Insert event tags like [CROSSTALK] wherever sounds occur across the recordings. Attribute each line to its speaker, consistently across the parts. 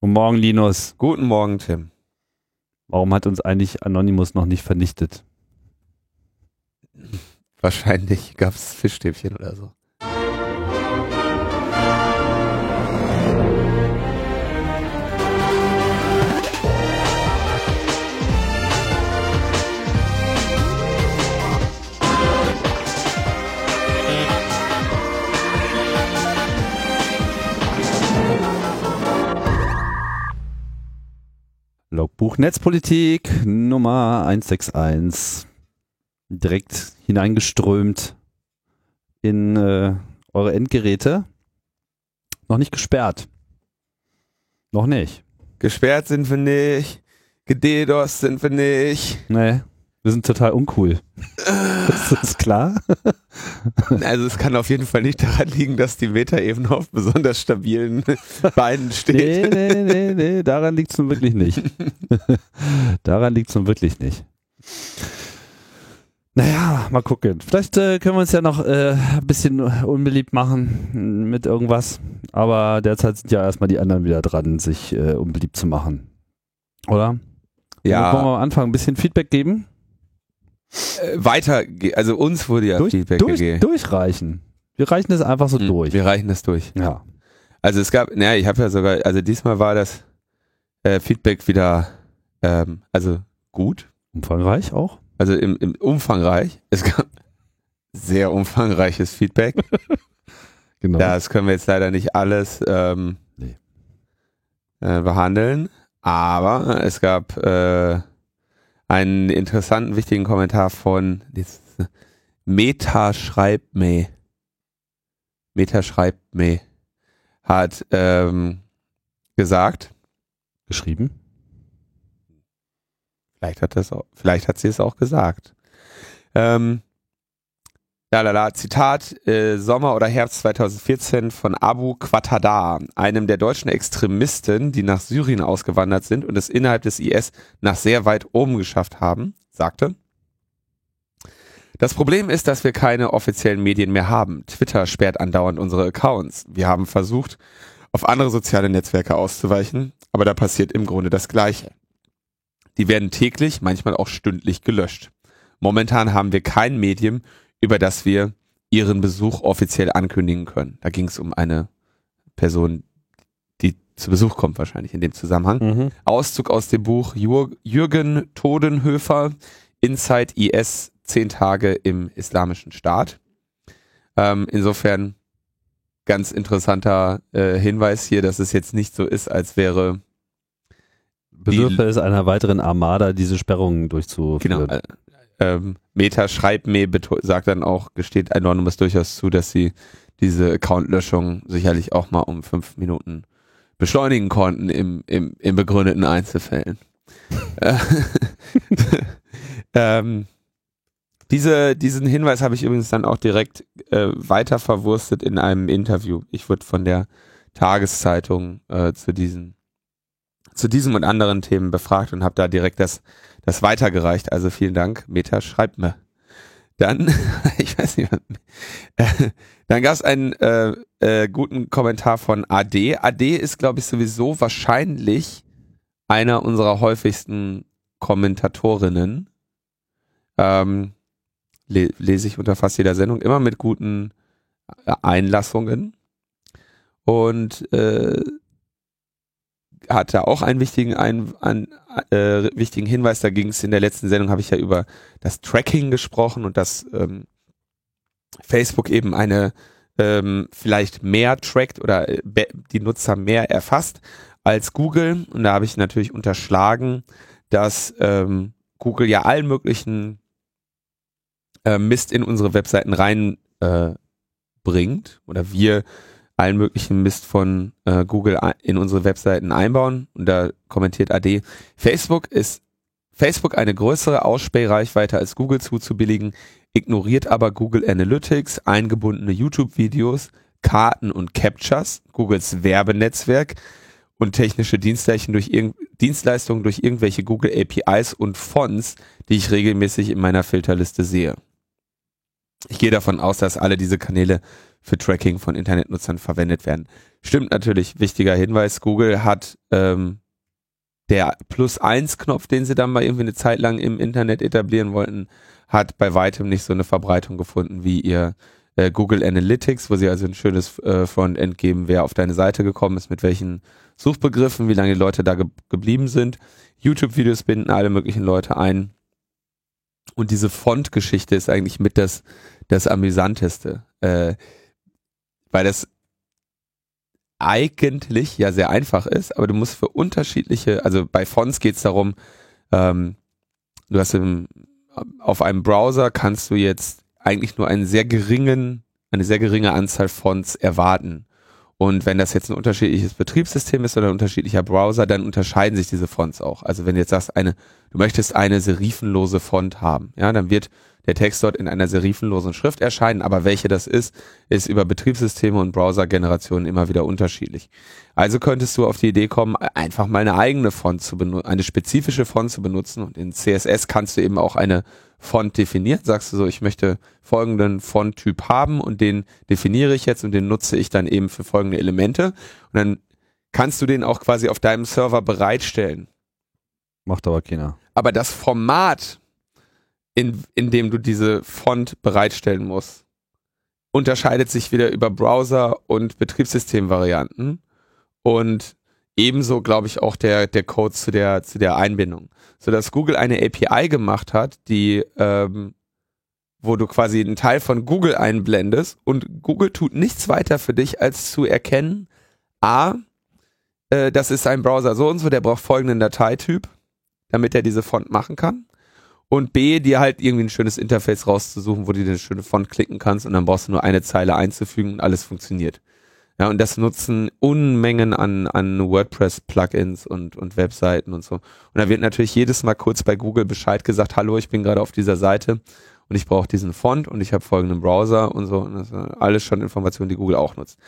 Speaker 1: Guten Morgen, Linus.
Speaker 2: Guten Morgen, Tim.
Speaker 1: Warum hat uns eigentlich Anonymous noch nicht vernichtet?
Speaker 2: Wahrscheinlich gab es Fischstäbchen oder so.
Speaker 1: Logbuch Netzpolitik Nummer 161. Direkt hineingeströmt in äh, eure Endgeräte. Noch nicht gesperrt. Noch nicht.
Speaker 2: Gesperrt sind wir nicht. Gededos sind wir nicht.
Speaker 1: Nee, wir sind total uncool. ist das klar?
Speaker 2: Also es kann auf jeden Fall nicht daran liegen, dass die Metaebene auf besonders stabilen [LAUGHS] Beinen steht.
Speaker 1: Nee, nee, nee, nee, daran liegt es nun wirklich nicht. [LAUGHS] daran liegt es nun wirklich nicht. Naja, mal gucken. Vielleicht äh, können wir uns ja noch äh, ein bisschen unbeliebt machen mit irgendwas. Aber derzeit sind ja erstmal die anderen wieder dran, sich äh, unbeliebt zu machen. Oder?
Speaker 2: Ja.
Speaker 1: Wollen wir am Anfang ein bisschen Feedback geben?
Speaker 2: Äh, weiter, also uns wurde ja
Speaker 1: durch,
Speaker 2: Feedback
Speaker 1: durch,
Speaker 2: gegeben.
Speaker 1: durchreichen. Wir reichen das einfach so
Speaker 2: Hm,
Speaker 1: durch.
Speaker 2: Wir reichen das durch.
Speaker 1: Ja.
Speaker 2: Also es gab, naja, ich habe ja sogar, also diesmal war das äh, Feedback wieder, ähm, also gut,
Speaker 1: Umfangreich auch?
Speaker 2: also im, im umfangreich. Es gab sehr umfangreiches Feedback. [LAUGHS]
Speaker 1: Genau.
Speaker 2: Das können wir jetzt leider nicht alles ähm,
Speaker 1: Nee.
Speaker 2: äh, behandeln, aber es gab äh, einen interessanten, wichtigen Kommentar von Meta schreibt me. Meta schreibt me hat ähm, gesagt,
Speaker 1: Geschrieben?
Speaker 2: vielleicht hat das auch, vielleicht hat sie es auch gesagt. Ähm, Lalala, Zitat, äh, Sommer oder Herbst 2014 von Abu Qatada, einem der deutschen Extremisten, die nach Syrien ausgewandert sind und es innerhalb des IS nach sehr weit oben geschafft haben, sagte, das Problem ist, dass wir keine offiziellen Medien mehr haben. Twitter sperrt andauernd unsere Accounts. Wir haben versucht, auf andere soziale Netzwerke auszuweichen, aber da passiert im Grunde das Gleiche. Die werden täglich, manchmal auch stündlich gelöscht. Momentan haben wir kein Medium, über das wir ihren Besuch offiziell ankündigen können. Da ging es um eine Person, die zu Besuch kommt wahrscheinlich in dem Zusammenhang.
Speaker 1: Mhm.
Speaker 2: Auszug aus dem Buch Jür Jürgen Todenhöfer, Inside IS, zehn Tage im Islamischen Staat. Ähm, insofern ganz interessanter äh, Hinweis hier, dass es jetzt nicht so ist, als wäre
Speaker 1: Bedürfe es einer weiteren Armada, diese Sperrungen durchzuführen.
Speaker 2: Genau. Äh, ähm, Meta schreibt mir, sagt dann auch, gesteht Anonymous durchaus zu, dass sie diese Account-Löschung sicherlich auch mal um fünf Minuten beschleunigen konnten im, im, im begründeten Einzelfällen. Äh, [LAUGHS] [LAUGHS] ähm, diese, diesen Hinweis habe ich übrigens dann auch direkt äh, weiter verwurstet in einem Interview. Ich wurde von der Tageszeitung äh, zu diesen zu diesem und anderen Themen befragt und habe da direkt das, das weitergereicht. Also vielen Dank. Meta, schreibt mir. Dann, [LAUGHS] ich weiß nicht, äh, [LAUGHS] dann gab es einen äh, äh, guten Kommentar von AD. AD ist, glaube ich, sowieso wahrscheinlich einer unserer häufigsten Kommentatorinnen. Ähm, le lese ich unter fast jeder Sendung, immer mit guten äh, Einlassungen. Und äh, hatte auch einen wichtigen, ein, einen, äh, wichtigen Hinweis. Da ging es in der letzten Sendung, habe ich ja über das Tracking gesprochen und dass ähm, Facebook eben eine ähm, vielleicht mehr trackt oder äh, die Nutzer mehr erfasst als Google. Und da habe ich natürlich unterschlagen, dass ähm, Google ja allen möglichen äh, Mist in unsere Webseiten rein äh, oder wir allen möglichen Mist von äh, Google in unsere Webseiten einbauen. Und da kommentiert AD, Facebook ist Facebook eine größere Ausspähreichweite als Google zuzubilligen, ignoriert aber Google Analytics, eingebundene YouTube-Videos, Karten und Captures, Googles Werbenetzwerk und technische Dienstleistungen durch, irgend Dienstleistungen durch irgendwelche Google APIs und Fonts, die ich regelmäßig in meiner Filterliste sehe. Ich gehe davon aus, dass alle diese Kanäle für Tracking von Internetnutzern verwendet werden. Stimmt natürlich, wichtiger Hinweis, Google hat ähm, der Plus-1-Knopf, den sie dann mal irgendwie eine Zeit lang im Internet etablieren wollten, hat bei weitem nicht so eine Verbreitung gefunden wie ihr äh, Google Analytics, wo sie also ein schönes äh, Frontend geben, wer auf deine Seite gekommen ist, mit welchen Suchbegriffen, wie lange die Leute da ge geblieben sind. YouTube-Videos binden alle möglichen Leute ein. Und diese Font-Geschichte ist eigentlich mit das, das Amüsanteste. Äh, weil das eigentlich ja sehr einfach ist, aber du musst für unterschiedliche, also bei Fonts geht es darum, ähm, du hast im, auf einem Browser kannst du jetzt eigentlich nur einen sehr geringen, eine sehr geringe Anzahl Fonts erwarten. Und wenn das jetzt ein unterschiedliches Betriebssystem ist oder ein unterschiedlicher Browser, dann unterscheiden sich diese Fonts auch. Also wenn du jetzt sagst, eine, du möchtest eine serifenlose Font haben, ja, dann wird der Text dort in einer serifenlosen Schrift erscheinen, aber welche das ist, ist über Betriebssysteme und Browsergenerationen immer wieder unterschiedlich. Also könntest du auf die Idee kommen, einfach mal eine eigene Font zu benutzen, eine spezifische Font zu benutzen und in CSS kannst du eben auch eine Font definieren. Sagst du so, ich möchte folgenden Fonttyp haben und den definiere ich jetzt und den nutze ich dann eben für folgende Elemente und dann kannst du den auch quasi auf deinem Server bereitstellen.
Speaker 1: Macht aber keiner.
Speaker 2: Aber das Format, in, in dem du diese Font bereitstellen musst, unterscheidet sich wieder über Browser und Betriebssystemvarianten und ebenso, glaube ich, auch der, der Code zu der, zu der Einbindung. Sodass Google eine API gemacht hat, die, ähm, wo du quasi einen Teil von Google einblendest und Google tut nichts weiter für dich, als zu erkennen, A, äh, das ist ein Browser so und so, der braucht folgenden Dateityp, damit er diese Font machen kann und B, dir halt irgendwie ein schönes Interface rauszusuchen, wo du eine schöne Font klicken kannst und dann brauchst du nur eine Zeile einzufügen und alles funktioniert. Ja, und das nutzen Unmengen an, an WordPress-Plugins und, und Webseiten und so. Und da wird natürlich jedes Mal kurz bei Google Bescheid gesagt, hallo, ich bin gerade auf dieser Seite und ich brauche diesen Font und ich habe folgenden Browser und so. Und das sind alles schon Informationen, die Google auch nutzt.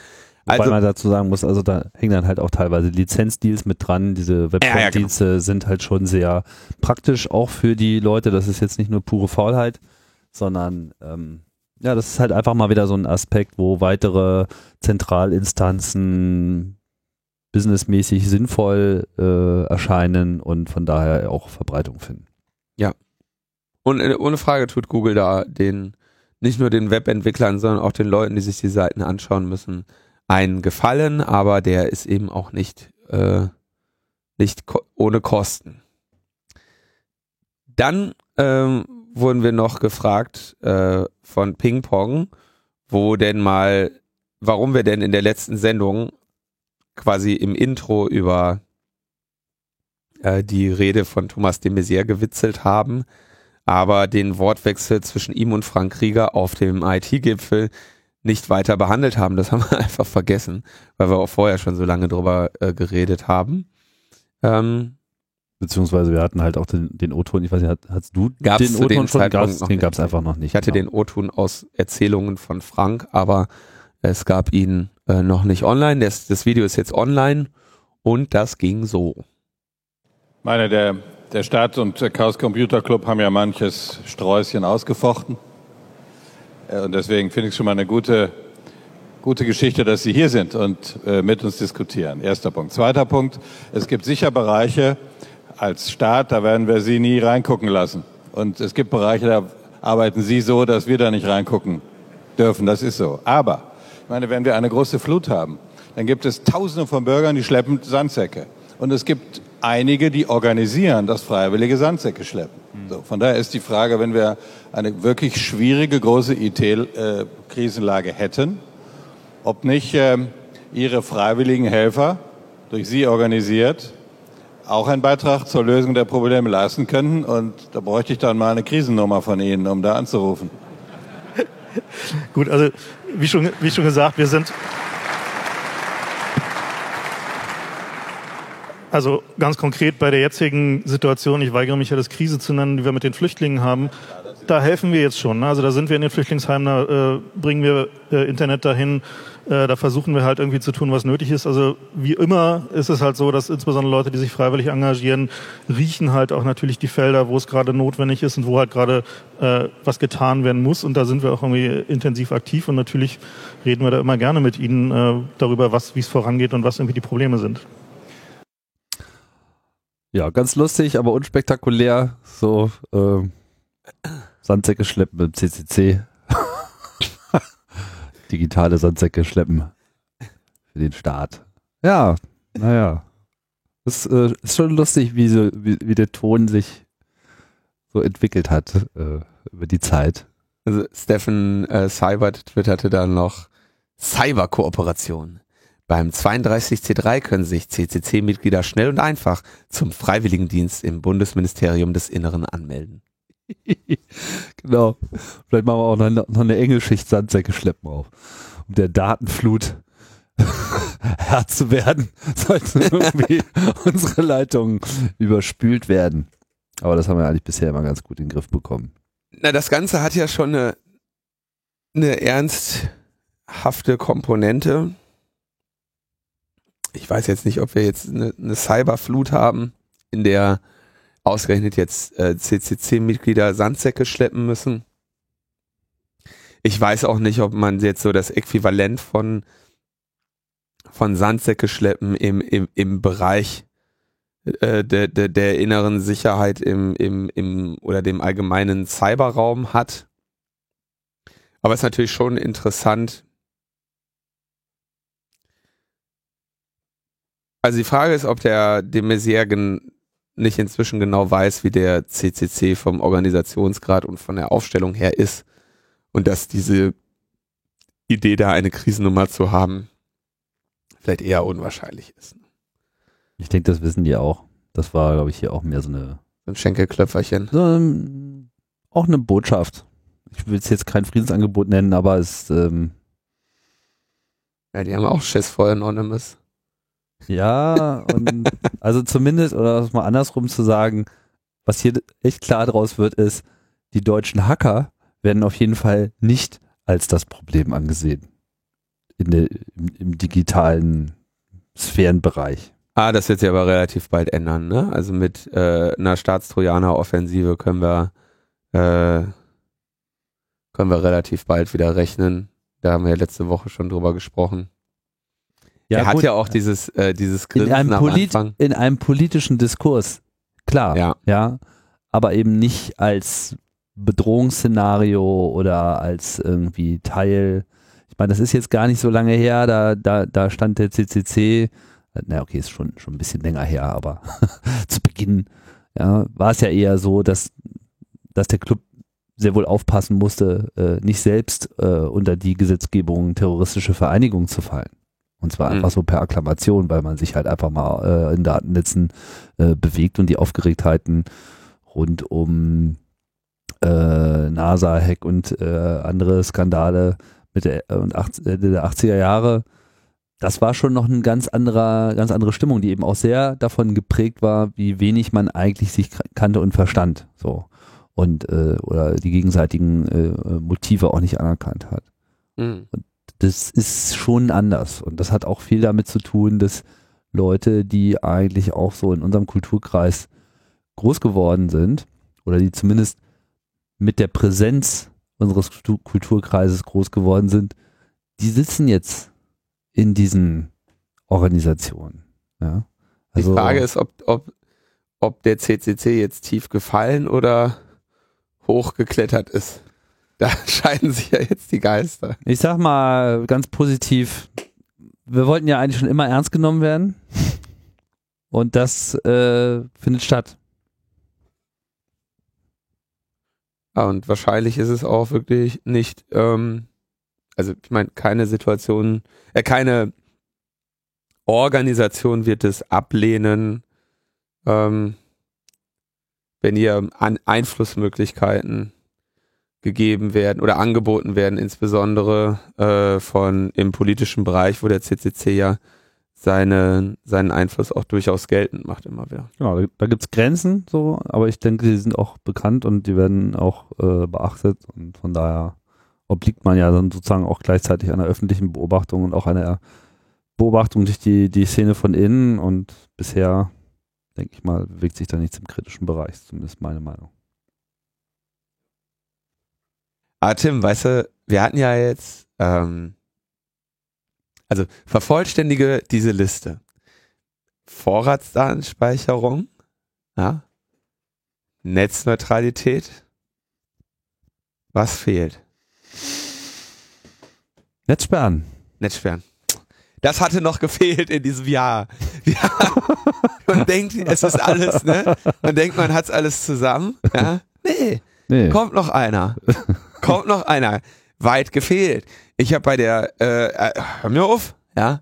Speaker 1: Also, Wobei man dazu sagen muss, also da hängen dann halt auch teilweise Lizenzdeals mit dran. Diese Website-Dienste ja, ja, genau. sind halt schon sehr praktisch, auch für die Leute. Das ist jetzt nicht nur pure Faulheit, sondern ähm, ja, das ist halt einfach mal wieder so ein Aspekt, wo weitere Zentralinstanzen businessmäßig sinnvoll äh, erscheinen und von daher auch Verbreitung finden.
Speaker 2: Ja. Und äh, ohne Frage tut Google da den nicht nur den Webentwicklern, sondern auch den Leuten, die sich die Seiten anschauen müssen, einen Gefallen, aber der ist eben auch nicht, äh, nicht ko ohne Kosten. Dann ähm, wurden wir noch gefragt äh, von Ping Pong, wo denn mal, warum wir denn in der letzten Sendung quasi im Intro über äh, die Rede von Thomas de Maizière gewitzelt haben, aber den Wortwechsel zwischen ihm und Frank Krieger auf dem IT-Gipfel nicht weiter behandelt haben. Das [LAUGHS] haben wir einfach vergessen, weil wir auch vorher schon so lange drüber äh, geredet haben. Ähm,
Speaker 1: Beziehungsweise wir hatten halt auch den, den O-Ton, ich weiß nicht, hast du
Speaker 2: gab's den O-Ton schon?
Speaker 1: Gab's, den gab es einfach noch nicht.
Speaker 2: Ich hatte genau. den O-Ton aus Erzählungen von Frank, aber es gab ihn äh, noch nicht online. Das, das Video ist jetzt online und das ging so.
Speaker 3: Meine, der, der Staat und der Chaos Computer Club haben ja manches Sträußchen ausgefochten. Äh, und deswegen finde ich es schon mal eine gute, gute Geschichte, dass Sie hier sind und äh, mit uns diskutieren. Erster Punkt. Zweiter Punkt. Es gibt sicher Bereiche als Staat, da werden wir Sie nie reingucken lassen. Und es gibt Bereiche, da arbeiten Sie so, dass wir da nicht reingucken dürfen. Das ist so. Aber, ich meine, wenn wir eine große Flut haben, dann gibt es Tausende von Bürgern, die schleppen Sandsäcke. Und es gibt einige, die organisieren, dass Freiwillige Sandsäcke schleppen. So, von daher ist die Frage, wenn wir eine wirklich schwierige, große IT-Krisenlage hätten, ob nicht äh, Ihre freiwilligen Helfer, durch Sie organisiert, auch einen Beitrag zur Lösung der Probleme leisten könnten. Und da bräuchte ich dann mal eine Krisennummer von Ihnen, um da anzurufen. [LAUGHS]
Speaker 4: Gut, also wie schon, wie schon gesagt, wir sind Also ganz konkret bei der jetzigen Situation, ich weigere mich ja das Krise zu nennen, die wir mit den Flüchtlingen haben, da helfen wir jetzt schon. Also da sind wir in den Flüchtlingsheimen, da äh, bringen wir äh, Internet dahin, äh, da versuchen wir halt irgendwie zu tun, was nötig ist. Also wie immer ist es halt so, dass insbesondere Leute, die sich freiwillig engagieren, riechen halt auch natürlich die Felder, wo es gerade notwendig ist und wo halt gerade äh, was getan werden muss. Und da sind wir auch irgendwie intensiv aktiv und natürlich reden wir da immer gerne mit Ihnen äh, darüber, was wie es vorangeht und was irgendwie die Probleme sind.
Speaker 1: Ja, ganz lustig, aber unspektakulär. So äh, Sandsäcke schleppen im CCC. [LAUGHS] Digitale Sandsäcke schleppen für den Staat. Ja, naja. Das äh, ist schon lustig, wie, so, wie, wie der Ton sich so entwickelt hat äh, über die Zeit.
Speaker 2: Also Stephen äh, Seibert twitterte dann noch Cyberkooperation. Beim 32C3 können sich CCC-Mitglieder schnell und einfach zum Freiwilligendienst im Bundesministerium des Inneren anmelden. [LAUGHS]
Speaker 1: genau. Vielleicht machen wir auch noch eine, noch eine Engelschicht Sandsäcke schleppen auf. Um der Datenflut [LAUGHS] Herr zu werden, [LAUGHS] sollten irgendwie unsere Leitungen überspült werden. Aber das haben wir eigentlich bisher immer ganz gut in den Griff bekommen.
Speaker 2: Na, das Ganze hat ja schon eine, eine ernsthafte Komponente ich weiß jetzt nicht, ob wir jetzt eine, eine Cyberflut haben, in der ausgerechnet jetzt äh, CCC-Mitglieder Sandsäcke schleppen müssen. Ich weiß auch nicht, ob man jetzt so das Äquivalent von, von Sandsäcke schleppen im, im, im Bereich äh, der, der, der inneren Sicherheit im, im, im oder dem allgemeinen Cyberraum hat. Aber es ist natürlich schon interessant, Also die Frage ist, ob der de Maizière nicht inzwischen genau weiß, wie der CCC vom Organisationsgrad und von der Aufstellung her ist und dass diese Idee da eine Krisennummer zu haben vielleicht eher unwahrscheinlich ist.
Speaker 1: Ich denke, das wissen die auch. Das war, glaube ich, hier auch mehr so eine
Speaker 2: ein Schenkelklöpferchen.
Speaker 1: So, ähm, auch eine Botschaft. Ich will es jetzt kein Friedensangebot nennen, aber es ähm,
Speaker 2: ja, die haben auch Schiss vor Anonymous.
Speaker 1: Ja, und [LAUGHS] also zumindest, oder mal andersrum zu sagen, was hier echt klar draus wird, ist, die deutschen Hacker werden auf jeden Fall nicht als das Problem angesehen. In der, im, im digitalen Sphärenbereich.
Speaker 2: Ah, das wird sich aber relativ bald ändern, ne? Also mit äh, einer Staatstrojaner-Offensive können wir äh, können wir relativ bald wieder rechnen. Da haben wir ja letzte Woche schon drüber gesprochen. Ja, er hat ja auch dieses, äh, dieses
Speaker 1: Grinsen in einem, Polit in einem politischen Diskurs, klar, ja. ja, aber eben nicht als Bedrohungsszenario oder als irgendwie Teil. Ich meine, das ist jetzt gar nicht so lange her, da, da, da stand der CCC, na okay, ist schon, schon ein bisschen länger her, aber [LAUGHS] zu Beginn ja, war es ja eher so, dass, dass der Club sehr wohl aufpassen musste, äh, nicht selbst äh, unter die Gesetzgebung terroristische Vereinigung zu fallen. Und zwar einfach mhm. so per Akklamation, weil man sich halt einfach mal äh, in Datennetzen äh, bewegt und die Aufgeregtheiten rund um äh, NASA-Hack und äh, andere Skandale mit der, äh, und 80, der 80er Jahre, das war schon noch eine ganz anderer, ganz andere Stimmung, die eben auch sehr davon geprägt war, wie wenig man eigentlich sich kannte und verstand. So. Und äh, oder die gegenseitigen äh, Motive auch nicht anerkannt hat. Mhm. Und das ist schon anders. Und das hat auch viel damit zu tun, dass Leute, die eigentlich auch so in unserem Kulturkreis groß geworden sind, oder die zumindest mit der Präsenz unseres Kulturkreises groß geworden sind, die sitzen jetzt in diesen Organisationen. Ja?
Speaker 2: Also, die Frage ist, ob, ob, ob der CCC jetzt tief gefallen oder hochgeklettert ist. Da [LAUGHS] scheiden sich ja jetzt die Geister.
Speaker 1: Ich sag mal ganz positiv, wir wollten ja eigentlich schon immer ernst genommen werden. Und das äh, findet statt.
Speaker 2: Ja, und wahrscheinlich ist es auch wirklich nicht, ähm, also ich meine, keine Situation, äh, keine Organisation wird es ablehnen, ähm, wenn ihr an Einflussmöglichkeiten gegeben werden oder angeboten werden, insbesondere äh, von im politischen Bereich, wo der CCC ja seine, seinen Einfluss auch durchaus geltend macht immer wieder.
Speaker 1: Genau, da, gibt es Grenzen so, aber ich denke, die sind auch bekannt und die werden auch äh, beachtet und von daher obliegt man ja dann sozusagen auch gleichzeitig einer öffentlichen Beobachtung und auch einer Beobachtung durch die, die Szene von innen und bisher, denke ich mal, bewegt sich da nichts im kritischen Bereich, zumindest meine Meinung.
Speaker 2: Ah, Tim, weißt du, wir hatten ja jetzt, ähm, also vervollständige diese Liste. Vorratsdatenspeicherung, ja, Netzneutralität. Was fehlt?
Speaker 1: Netzsperren.
Speaker 2: Netzsperren. Das hatte noch gefehlt in diesem Jahr. Ja. Man denkt, es ist alles, ne? Man denkt, man hat's alles zusammen. Ja? [LAUGHS] Nee.
Speaker 1: Nee.
Speaker 2: Kommt noch einer. Kommt noch einer. Weit gefehlt. Ich habe bei der, äh, äh, hör mir auf, ja,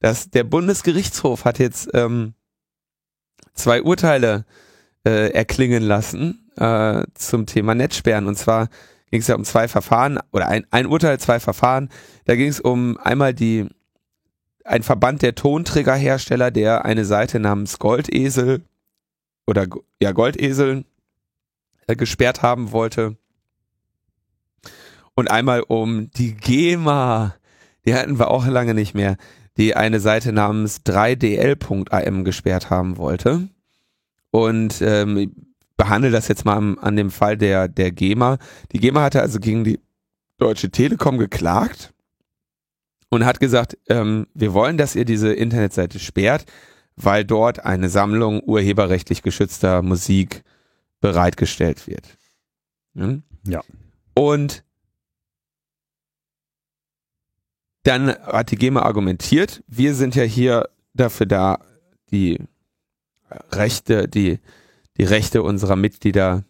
Speaker 2: dass der Bundesgerichtshof hat jetzt ähm, zwei Urteile äh, erklingen lassen äh, zum Thema Netzsperren. Und zwar ging es ja um zwei Verfahren oder ein, ein Urteil, zwei Verfahren. Da ging es um einmal die ein Verband der Tonträgerhersteller, der eine Seite namens Goldesel oder ja Goldesel äh, gesperrt haben wollte. Und einmal um die GEMA, die hatten wir auch lange nicht mehr, die eine Seite namens 3dl.am gesperrt haben wollte. Und ähm, behandle das jetzt mal an, an dem Fall der, der GEMA. Die GEMA hatte also gegen die Deutsche Telekom geklagt und hat gesagt, ähm, wir wollen, dass ihr diese Internetseite sperrt, weil dort eine Sammlung urheberrechtlich geschützter Musik bereitgestellt wird. Hm?
Speaker 1: Ja.
Speaker 2: Und dann hat die GEMA argumentiert, wir sind ja hier dafür da, die Rechte, die, die Rechte unserer Mitglieder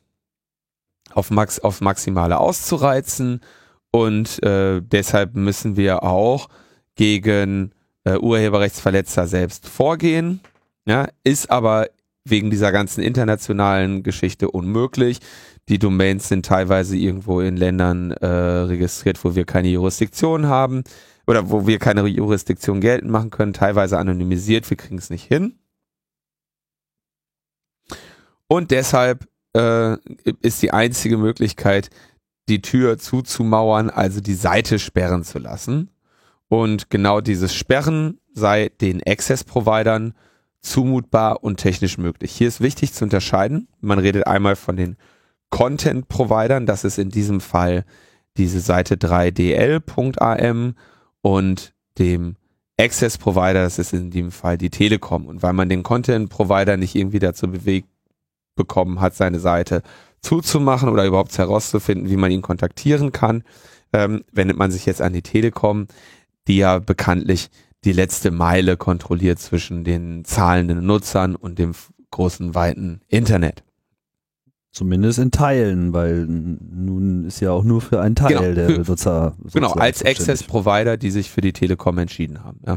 Speaker 2: auf, Max, auf Maximale auszureizen und äh, deshalb müssen wir auch gegen äh, Urheberrechtsverletzer selbst vorgehen. Ja, ist aber wegen dieser ganzen internationalen Geschichte unmöglich. Die Domains sind teilweise irgendwo in Ländern äh, registriert, wo wir keine Jurisdiktion haben oder wo wir keine Jurisdiktion geltend machen können, teilweise anonymisiert, wir kriegen es nicht hin. Und deshalb äh, ist die einzige Möglichkeit, die Tür zuzumauern, also die Seite sperren zu lassen. Und genau dieses Sperren sei den Access-Providern zumutbar und technisch möglich. Hier ist wichtig zu unterscheiden. Man redet einmal von den Content-Providern, das ist in diesem Fall diese Seite 3dl.am und dem Access Provider, das ist in dem Fall die Telekom. Und weil man den Content Provider nicht irgendwie dazu bewegt bekommen hat, seine Seite zuzumachen oder überhaupt herauszufinden, wie man ihn kontaktieren kann, ähm, wendet man sich jetzt an die Telekom, die ja bekanntlich die letzte Meile kontrolliert zwischen den zahlenden Nutzern und dem großen, weiten Internet.
Speaker 1: Zumindest in Teilen, weil nun ist ja auch nur für einen Teil
Speaker 2: Genau,
Speaker 1: der Benutzer. [LAUGHS]
Speaker 2: Genau, als. Access-Provider, die sich für die Telekom entschieden haben. Ja.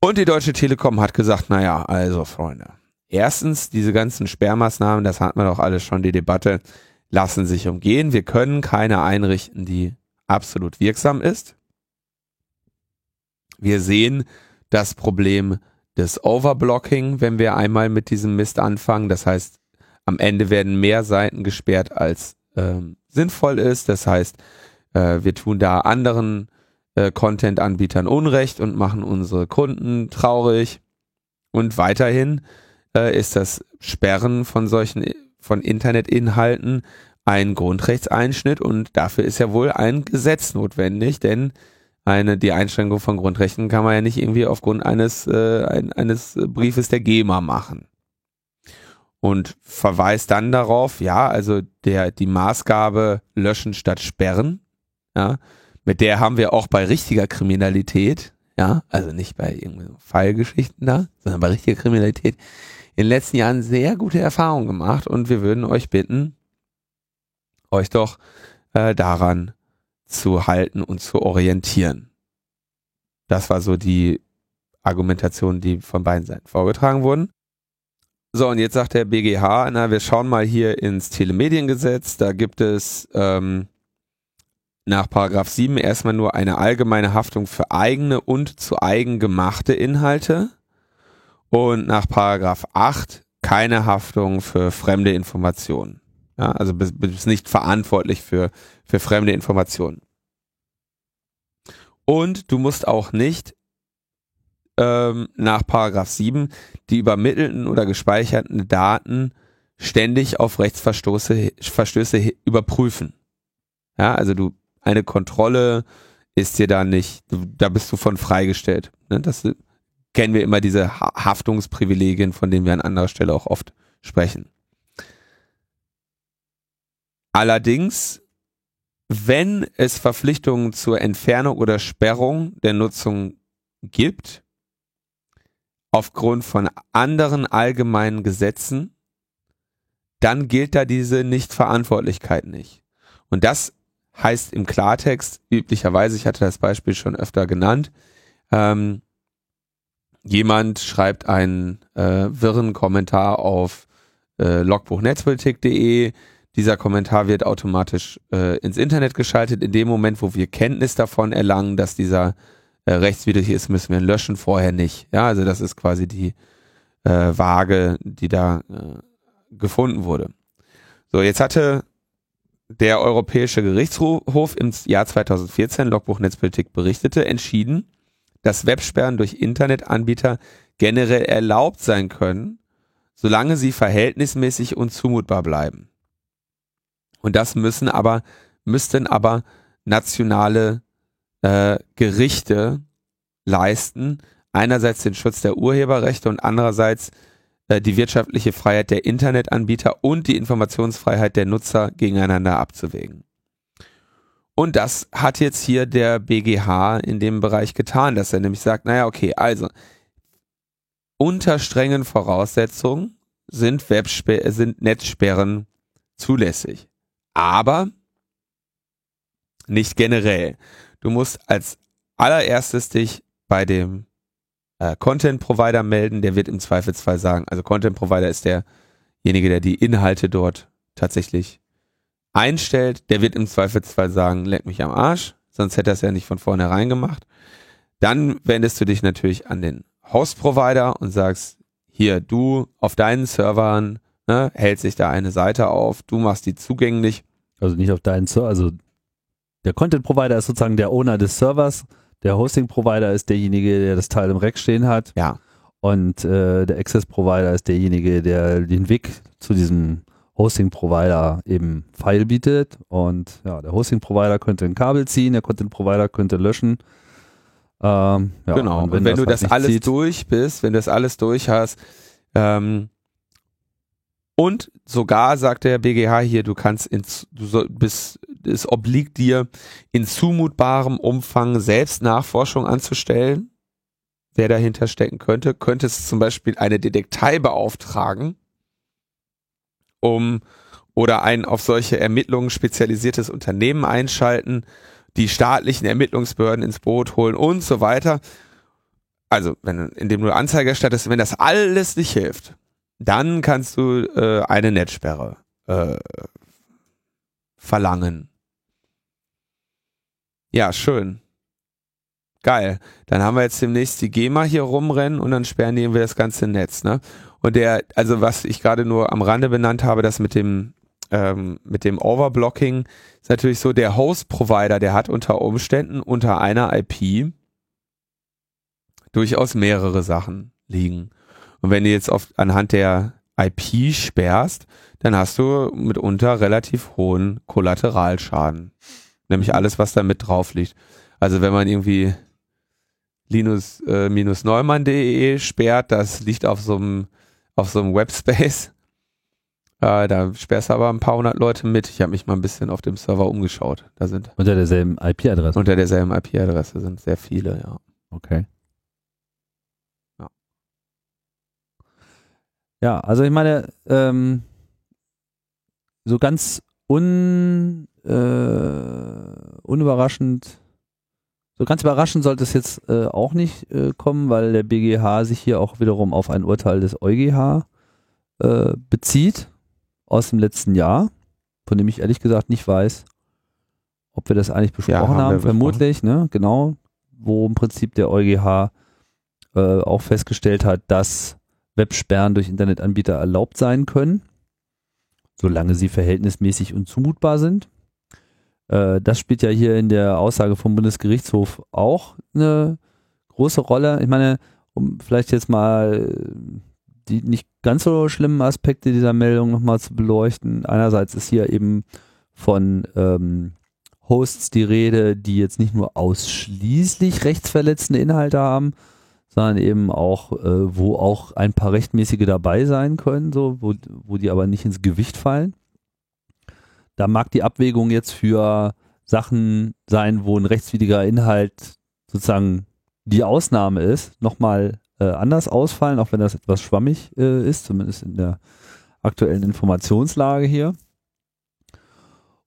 Speaker 2: Und die Deutsche Telekom hat gesagt, naja, also Freunde, erstens, diese ganzen Sperrmaßnahmen, das hatten wir doch alles schon, die Debatte, lassen sich umgehen. Wir können keine einrichten, die absolut wirksam ist. Wir sehen das Problem des Overblocking, wenn wir einmal mit diesem Mist anfangen. Das heißt, am Ende werden mehr Seiten gesperrt, als ähm, sinnvoll ist. Das heißt, äh, wir tun da anderen äh, Content-Anbietern Unrecht und machen unsere Kunden traurig. Und weiterhin äh, ist das Sperren von solchen von Internetinhalten ein Grundrechtseinschnitt und dafür ist ja wohl ein Gesetz notwendig, denn eine die Einschränkung von Grundrechten kann man ja nicht irgendwie aufgrund eines äh, ein, eines Briefes der GEMA machen und verweist dann darauf, ja, also der die Maßgabe löschen statt sperren, ja, mit der haben wir auch bei richtiger Kriminalität, ja, also nicht bei irgendwelchen Fallgeschichten da, sondern bei richtiger Kriminalität in den letzten Jahren sehr gute Erfahrungen gemacht und wir würden euch bitten, euch doch äh, daran zu halten und zu orientieren. Das war so die Argumentation, die von beiden Seiten vorgetragen wurden. So, und jetzt sagt der BGH, na, wir schauen mal hier ins Telemediengesetz, da gibt es ähm, nach Paragraph 7 erstmal nur eine allgemeine Haftung für eigene und zu eigen gemachte Inhalte und nach Paragraph 8 keine Haftung für fremde Informationen. Ja, also bist, bist nicht verantwortlich für, für fremde Informationen. Und du musst auch nicht ähm, nach Paragraph 7 die übermittelten oder gespeicherten Daten ständig auf Rechtsverstöße Verstöße überprüfen. Ja, also du eine Kontrolle ist dir da nicht, da bist du von freigestellt. Ne? Das kennen wir immer diese Haftungsprivilegien, von denen wir an anderer Stelle auch oft sprechen. Allerdings, wenn es Verpflichtungen zur Entfernung oder Sperrung der Nutzung gibt, aufgrund von anderen allgemeinen Gesetzen, dann gilt da diese Nichtverantwortlichkeit nicht. Und das heißt im Klartext üblicherweise, ich hatte das Beispiel schon öfter genannt, ähm, jemand schreibt einen äh, wirren Kommentar auf äh, logbuchnetzpolitik.de, dieser Kommentar wird automatisch äh, ins Internet geschaltet. In dem Moment, wo wir Kenntnis davon erlangen, dass dieser äh, rechtswidrig ist, müssen wir ihn löschen, vorher nicht. Ja, also das ist quasi die äh, Waage, die da äh, gefunden wurde. So, jetzt hatte der Europäische Gerichtshof im Jahr 2014, Logbuch Netzpolitik berichtete, entschieden, dass Websperren durch Internetanbieter generell erlaubt sein können, solange sie verhältnismäßig und zumutbar bleiben. Und das müssen aber, müssten aber nationale äh, Gerichte leisten. Einerseits den Schutz der Urheberrechte und andererseits äh, die wirtschaftliche Freiheit der Internetanbieter und die Informationsfreiheit der Nutzer gegeneinander abzuwägen. Und das hat jetzt hier der BGH in dem Bereich getan, dass er nämlich sagt, naja, okay, also unter strengen Voraussetzungen sind, sind Netzsperren zulässig. Aber nicht generell. Du musst als allererstes dich bei dem äh, Content Provider melden, der wird im Zweifelsfall sagen, also Content Provider ist derjenige, der die Inhalte dort tatsächlich einstellt, der wird im Zweifelsfall sagen, leck mich am Arsch, sonst hätte er es ja nicht von vornherein gemacht. Dann wendest du dich natürlich an den Host Provider und sagst, hier, du auf deinen Servern ne, hält sich da eine Seite auf, du machst die zugänglich.
Speaker 1: Also nicht auf deinen Server, also der Content Provider ist sozusagen der Owner des Servers der Hosting-Provider ist derjenige, der das Teil im Rack stehen hat.
Speaker 2: Ja.
Speaker 1: Und äh, der Access-Provider ist derjenige, der den Weg zu diesem Hosting-Provider eben File bietet. Und ja, der Hosting-Provider könnte ein Kabel ziehen, der Content-Provider könnte löschen.
Speaker 2: Ähm, ja, genau. Und wenn, und wenn du das halt alles zieht, durch bist, wenn du das alles durch hast, ähm, und sogar sagt der BGH hier, du kannst ins, du soll, bis, es obliegt dir in zumutbarem Umfang selbst Nachforschung anzustellen, wer dahinter stecken könnte. Könntest zum Beispiel eine Detektei beauftragen, um oder ein auf solche Ermittlungen spezialisiertes Unternehmen einschalten, die staatlichen Ermittlungsbehörden ins Boot holen und so weiter. Also, wenn, indem du Anzeige erstattest, wenn das alles nicht hilft, dann kannst du äh, eine Netzsperre äh, verlangen. Ja, schön. Geil. Dann haben wir jetzt demnächst die GEMA hier rumrennen und dann sperren die wir das ganze Netz, ne? Und der, also was ich gerade nur am Rande benannt habe, das mit dem ähm, mit dem Overblocking ist natürlich so, der Host-Provider, der hat unter Umständen unter einer IP durchaus mehrere Sachen liegen. Und wenn du jetzt oft anhand der IP sperrst, dann hast du mitunter relativ hohen Kollateralschaden. Nämlich alles, was da mit drauf liegt. Also wenn man irgendwie linus-neumann.de äh, sperrt, das liegt auf so einem auf so einem Webspace. [LAUGHS] Äh, da sperrst du aber ein paar hundert Leute mit. Ich habe mich mal ein bisschen auf dem Server umgeschaut. Da sind
Speaker 1: unter derselben IP-Adresse.
Speaker 2: Unter derselben IP-Adresse sind sehr viele, ja.
Speaker 1: Okay. Ja, also ich meine, ähm, so ganz un, äh, unüberraschend, so ganz überraschend sollte es jetzt äh, auch nicht äh, kommen, weil der BGH sich hier auch wiederum auf ein Urteil des EuGH äh, bezieht aus dem letzten Jahr, von dem ich ehrlich gesagt nicht weiß, ob wir das eigentlich besprochen
Speaker 2: haben wir
Speaker 1: haben,
Speaker 2: besprochen.
Speaker 1: vermutlich, ne? Genau, wo im Prinzip der EuGH äh, auch festgestellt hat, dass Websperren durch Internetanbieter erlaubt sein können, solange sie verhältnismäßig und zumutbar sind. Äh, das spielt ja hier in der Aussage vom Bundesgerichtshof auch eine große Rolle. Ich meine, um vielleicht jetzt mal die nicht ganz so schlimmen Aspekte dieser Meldung nochmal zu beleuchten. Einerseits ist hier eben von ähm, Hosts die Rede, die jetzt nicht nur ausschließlich rechtsverletzende Inhalte haben, sondern eben auch, äh, wo auch ein paar rechtmäßige dabei sein können, so, wo, wo die aber nicht ins Gewicht fallen. Da mag die Abwägung jetzt für Sachen sein, wo ein rechtswidriger Inhalt sozusagen die Ausnahme ist, nochmal äh, anders ausfallen, auch wenn das etwas schwammig äh, ist, zumindest in der aktuellen Informationslage hier.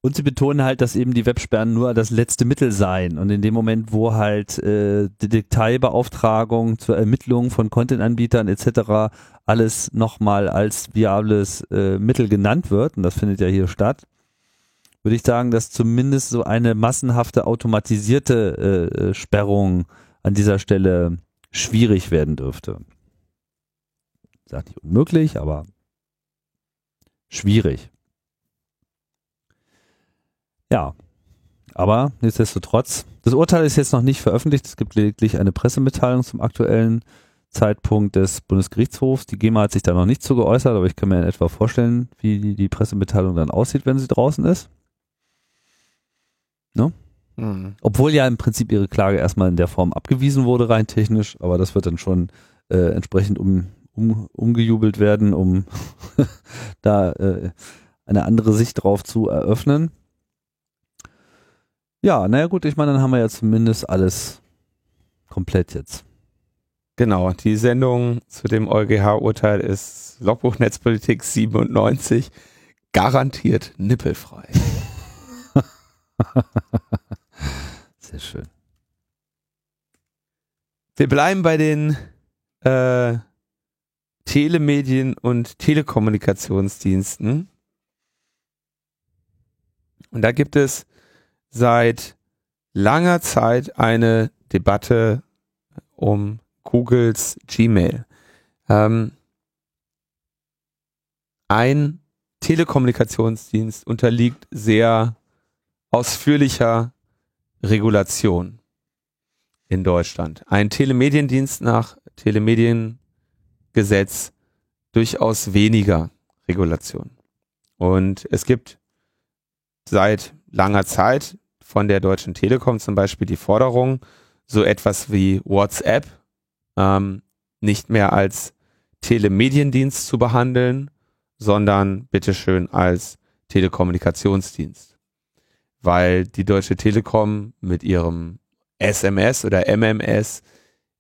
Speaker 1: Und sie betonen halt, dass eben die Websperren nur das letzte Mittel seien. Und in dem Moment, wo halt äh, die Detailbeauftragung zur Ermittlung von Content-Anbietern etc. alles nochmal als viables äh, Mittel genannt wird, und das findet ja hier statt, würde ich sagen, dass zumindest so eine massenhafte automatisierte äh, äh Sperrung an dieser Stelle schwierig werden dürfte. Ich nicht unmöglich, aber schwierig. Ja, aber nichtsdestotrotz, das Urteil ist jetzt noch nicht veröffentlicht. Es gibt lediglich eine Pressemitteilung zum aktuellen Zeitpunkt des Bundesgerichtshofs. Die GEMA hat sich da noch nicht zu geäußert, aber ich kann mir in etwa vorstellen, wie die Pressemitteilung dann aussieht, wenn sie draußen ist. Ne?
Speaker 2: Mhm.
Speaker 1: Obwohl ja im Prinzip ihre Klage erstmal in der Form abgewiesen wurde, rein technisch, aber das wird dann schon äh, entsprechend um, um, umgejubelt werden, um [LAUGHS] da äh, eine andere Sicht drauf zu eröffnen. Ja, naja gut, ich meine, dann haben wir ja zumindest alles komplett jetzt.
Speaker 2: Genau, die Sendung zu dem EuGH-Urteil ist Logbuch Netzpolitik 97, garantiert nippelfrei. [LAUGHS]
Speaker 1: Sehr schön.
Speaker 2: Wir bleiben bei den äh, Telemedien und Telekommunikationsdiensten. Und da gibt es seit langer Zeit eine Debatte um Googles Gmail. Ähm, ein Telekommunikationsdienst unterliegt sehr ausführlicher Regulation in Deutschland. Ein Telemediendienst nach Telemediengesetz durchaus weniger Regulation. Und es gibt seit langer Zeit von der Deutschen Telekom zum Beispiel die Forderung, so etwas wie WhatsApp ähm, nicht mehr als Telemediendienst zu behandeln, sondern bitteschön als Telekommunikationsdienst. Weil die Deutsche Telekom mit ihrem SMS oder MMS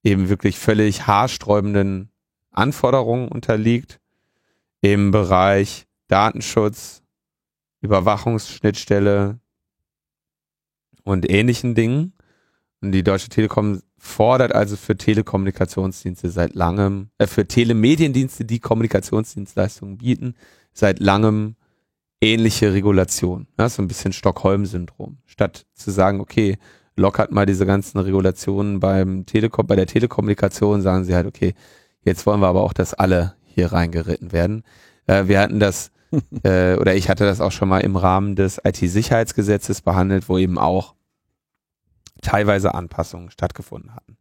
Speaker 2: eben wirklich völlig haarsträubenden Anforderungen unterliegt im Bereich Datenschutz, Überwachungsschnittstelle und ähnlichen Dingen. Und die Deutsche Telekom fordert also für Telekommunikationsdienste seit langem, äh, für Telemediendienste, die Kommunikationsdienstleistungen bieten, seit langem ähnliche Regulation. Ja, so ein bisschen Stockholm-Syndrom. Statt zu sagen, okay, lockert mal diese ganzen Regulationen beim Telekom, bei der Telekommunikation, sagen sie halt, okay, jetzt wollen wir aber auch, dass alle hier reingeritten werden. Äh, wir hatten das, [LAUGHS] äh, oder ich hatte das auch schon mal im Rahmen des IT-Sicherheitsgesetzes behandelt, wo eben auch teilweise Anpassungen stattgefunden hatten.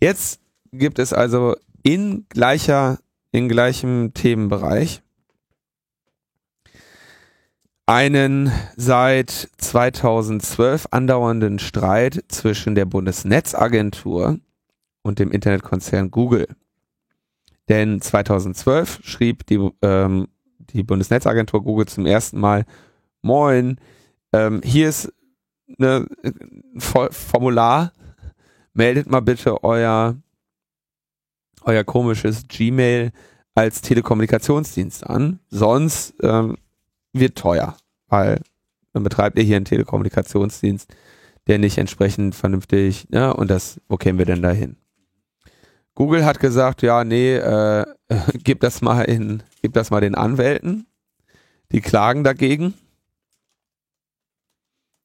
Speaker 2: Jetzt gibt es also in gleicher, in gleichem Themenbereich einen seit 2012 andauernden Streit zwischen der Bundesnetzagentur und dem Internetkonzern Google. Denn 2012 schrieb die, ähm, die Bundesnetzagentur Google zum ersten Mal, moin, ähm, hier ist eine Formular, meldet mal bitte euer, euer komisches Gmail als Telekommunikationsdienst an, sonst ähm, wird teuer, weil dann betreibt ihr hier einen Telekommunikationsdienst, der nicht entsprechend vernünftig, ja, und das, wo kämen wir denn da hin? Google hat gesagt, ja, nee, äh, [LAUGHS] gib das mal in, gib das mal den Anwälten. Die klagen dagegen.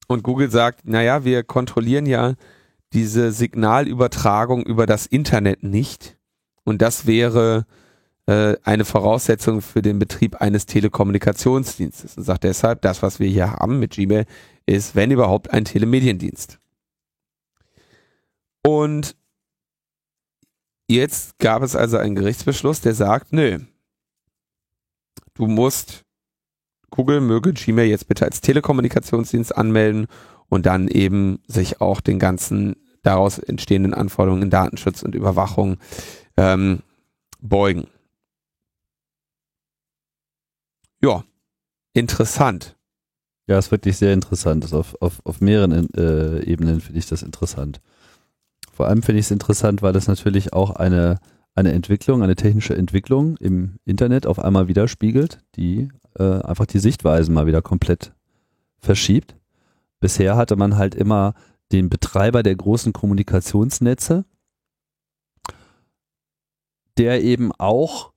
Speaker 2: Und Google sagt, naja, wir kontrollieren ja diese Signalübertragung über das Internet nicht. Und das wäre äh, eine Voraussetzung für den Betrieb eines Telekommunikationsdienstes. Und sagt deshalb, das, was wir hier haben mit Gmail, ist, wenn überhaupt, ein Telemediendienst. Und jetzt gab es also einen Gerichtsbeschluss, der sagt, nö, du musst, Google möge Gmail jetzt bitte als Telekommunikationsdienst anmelden und dann eben sich auch den ganzen daraus entstehenden Anforderungen in Datenschutz und Überwachung ähm, beugen. Ja, interessant.
Speaker 1: Ja, ist wirklich sehr interessant. Das auf, auf, auf mehreren äh, Ebenen finde ich das interessant. Vor allem finde ich es interessant, weil das natürlich auch eine, eine Entwicklung, eine technische Entwicklung im Internet auf einmal widerspiegelt, die äh, einfach die Sichtweisen mal wieder komplett verschiebt. Bisher hatte man halt immer den Betreiber der großen Kommunikationsnetze, der eben auch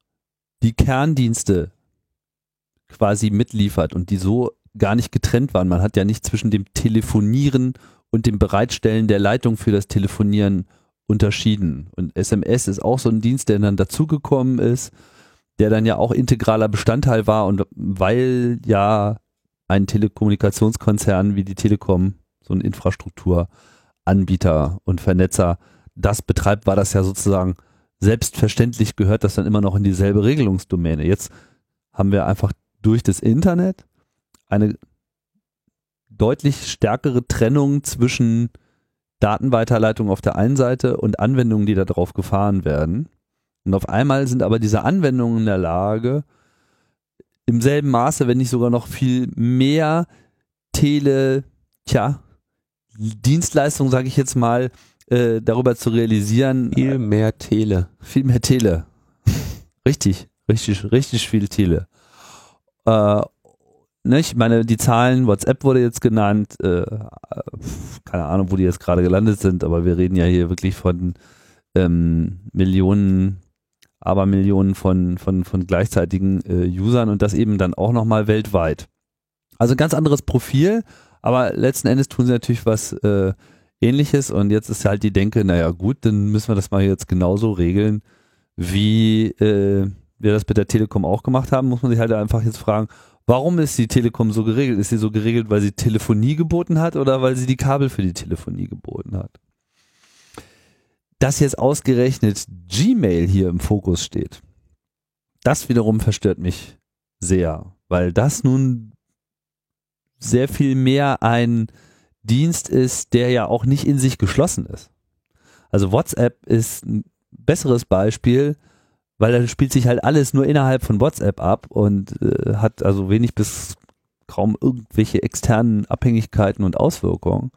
Speaker 1: die Kerndienste quasi mitliefert und die so gar nicht getrennt waren. Man hat ja nicht zwischen dem Telefonieren und dem Bereitstellen der Leitung für das Telefonieren unterschieden. Und SMS ist auch so ein Dienst, der dann dazugekommen ist, der dann ja auch integraler Bestandteil war und weil ja ein Telekommunikationskonzern wie die Telekom, so ein Infrastrukturanbieter und Vernetzer, das betreibt, war das ja sozusagen selbstverständlich gehört das dann immer noch in dieselbe Regelungsdomäne. Jetzt haben wir einfach durch das Internet eine deutlich stärkere Trennung zwischen Datenweiterleitung auf der einen Seite und Anwendungen, die darauf gefahren werden. Und auf einmal sind aber diese Anwendungen in der Lage, im selben Maße, wenn nicht sogar noch viel mehr Tele, tja, Dienstleistungen, sage ich jetzt mal, äh, darüber zu realisieren.
Speaker 2: Viel mehr Tele.
Speaker 1: Viel mehr Tele. [LAUGHS] richtig, richtig, richtig viel Tele. Äh, ne, ich meine, die Zahlen, WhatsApp wurde jetzt genannt, äh, keine Ahnung, wo die jetzt gerade gelandet sind, aber wir reden ja hier wirklich von ähm, Millionen, aber Millionen von, von, von gleichzeitigen äh, Usern und das eben dann auch nochmal weltweit. Also ganz anderes Profil, aber letzten Endes tun sie natürlich was äh, ähnliches und jetzt ist halt die Denke, naja gut, dann müssen wir das mal jetzt genauso regeln, wie äh, wir das mit der Telekom auch gemacht haben, muss man sich halt einfach jetzt fragen, warum ist die Telekom so geregelt? Ist sie so geregelt, weil sie Telefonie geboten hat oder weil sie die Kabel für die Telefonie geboten hat? Dass jetzt ausgerechnet Gmail hier im Fokus steht, das wiederum verstört mich sehr, weil das nun sehr viel mehr ein Dienst ist, der ja auch nicht in sich geschlossen ist. Also WhatsApp ist ein besseres Beispiel, weil da spielt sich halt alles nur innerhalb von WhatsApp ab und äh, hat also wenig bis kaum irgendwelche externen Abhängigkeiten und Auswirkungen.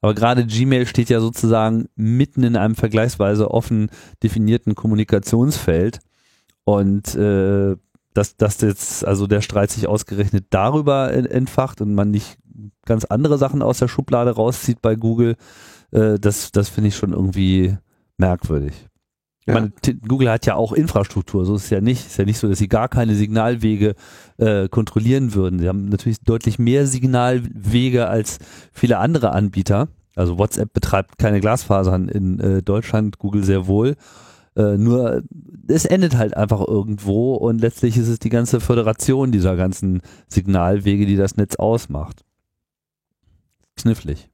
Speaker 1: Aber gerade Gmail steht ja sozusagen mitten in einem vergleichsweise offen definierten Kommunikationsfeld und äh, dass, dass jetzt also der Streit sich ausgerechnet darüber entfacht und man nicht ganz andere Sachen aus der Schublade rauszieht bei Google, äh, das, das finde ich schon irgendwie merkwürdig. Ja. Meine, Google hat ja auch Infrastruktur, so ist es ja nicht. Ist ja nicht so, dass sie gar keine Signalwege äh, kontrollieren würden. Sie haben natürlich deutlich mehr Signalwege als viele andere Anbieter. Also WhatsApp betreibt keine Glasfasern in äh, Deutschland, Google sehr wohl. Äh, nur es endet halt einfach irgendwo und letztlich ist es die ganze Föderation dieser ganzen Signalwege, die das Netz ausmacht. Knifflig.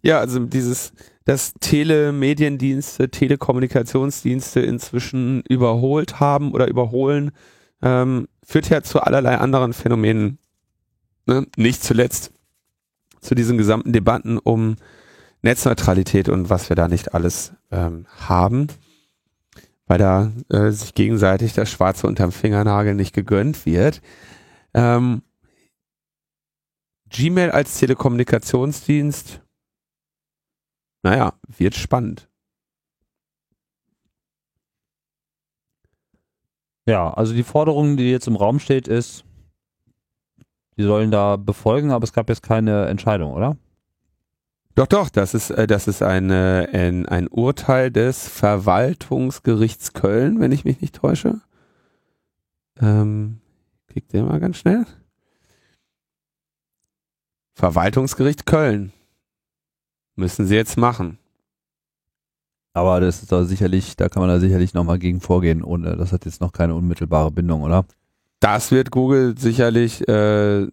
Speaker 2: Ja, also dieses, dass Telemediendienste, Telekommunikationsdienste inzwischen überholt haben oder überholen, ähm, führt ja zu allerlei anderen Phänomenen. Ne? Nicht zuletzt zu diesen gesamten Debatten um Netzneutralität und was wir da nicht alles ähm, haben, weil da äh, sich gegenseitig das Schwarze unterm Fingernagel nicht gegönnt wird. Ähm, Gmail als Telekommunikationsdienst naja, wird spannend.
Speaker 1: Ja, also die Forderung, die jetzt im Raum steht, ist, die sollen da befolgen, aber es gab jetzt keine Entscheidung, oder?
Speaker 2: Doch, doch, das ist, äh, das ist eine, ein, ein Urteil des Verwaltungsgerichts Köln, wenn ich mich nicht täusche. Ähm, kriegt ihr mal ganz schnell. Verwaltungsgericht Köln. Müssen sie jetzt machen.
Speaker 1: Aber das ist da sicherlich, da kann man da sicherlich nochmal gegen vorgehen, ohne, das hat jetzt noch keine unmittelbare Bindung, oder?
Speaker 2: Das wird Google sicherlich äh,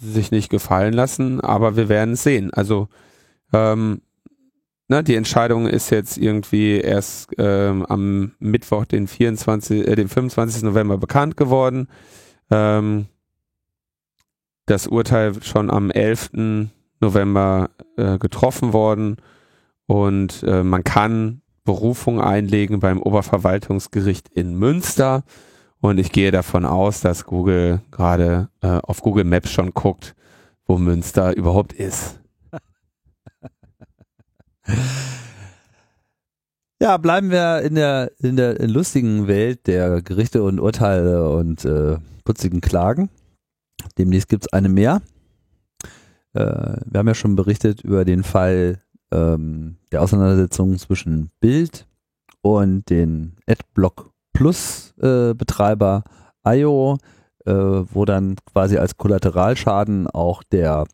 Speaker 2: sich nicht gefallen lassen, aber wir werden es sehen. Also ähm, ne, die Entscheidung ist jetzt irgendwie erst ähm, am Mittwoch, den 24, äh, den 25. November bekannt geworden. Ähm, das Urteil schon am 11. November äh, getroffen worden und äh, man kann Berufung einlegen beim Oberverwaltungsgericht in Münster und ich gehe davon aus, dass Google gerade äh, auf Google Maps schon guckt, wo Münster überhaupt ist. [LAUGHS]
Speaker 1: Ja, bleiben wir in der, in der lustigen Welt der Gerichte und Urteile und äh, putzigen Klagen. Demnächst gibt es eine mehr. Äh, wir haben ja schon berichtet über den Fall ähm, der Auseinandersetzung zwischen Bild und den Adblock Plus äh, Betreiber IO, äh, wo dann quasi als Kollateralschaden auch der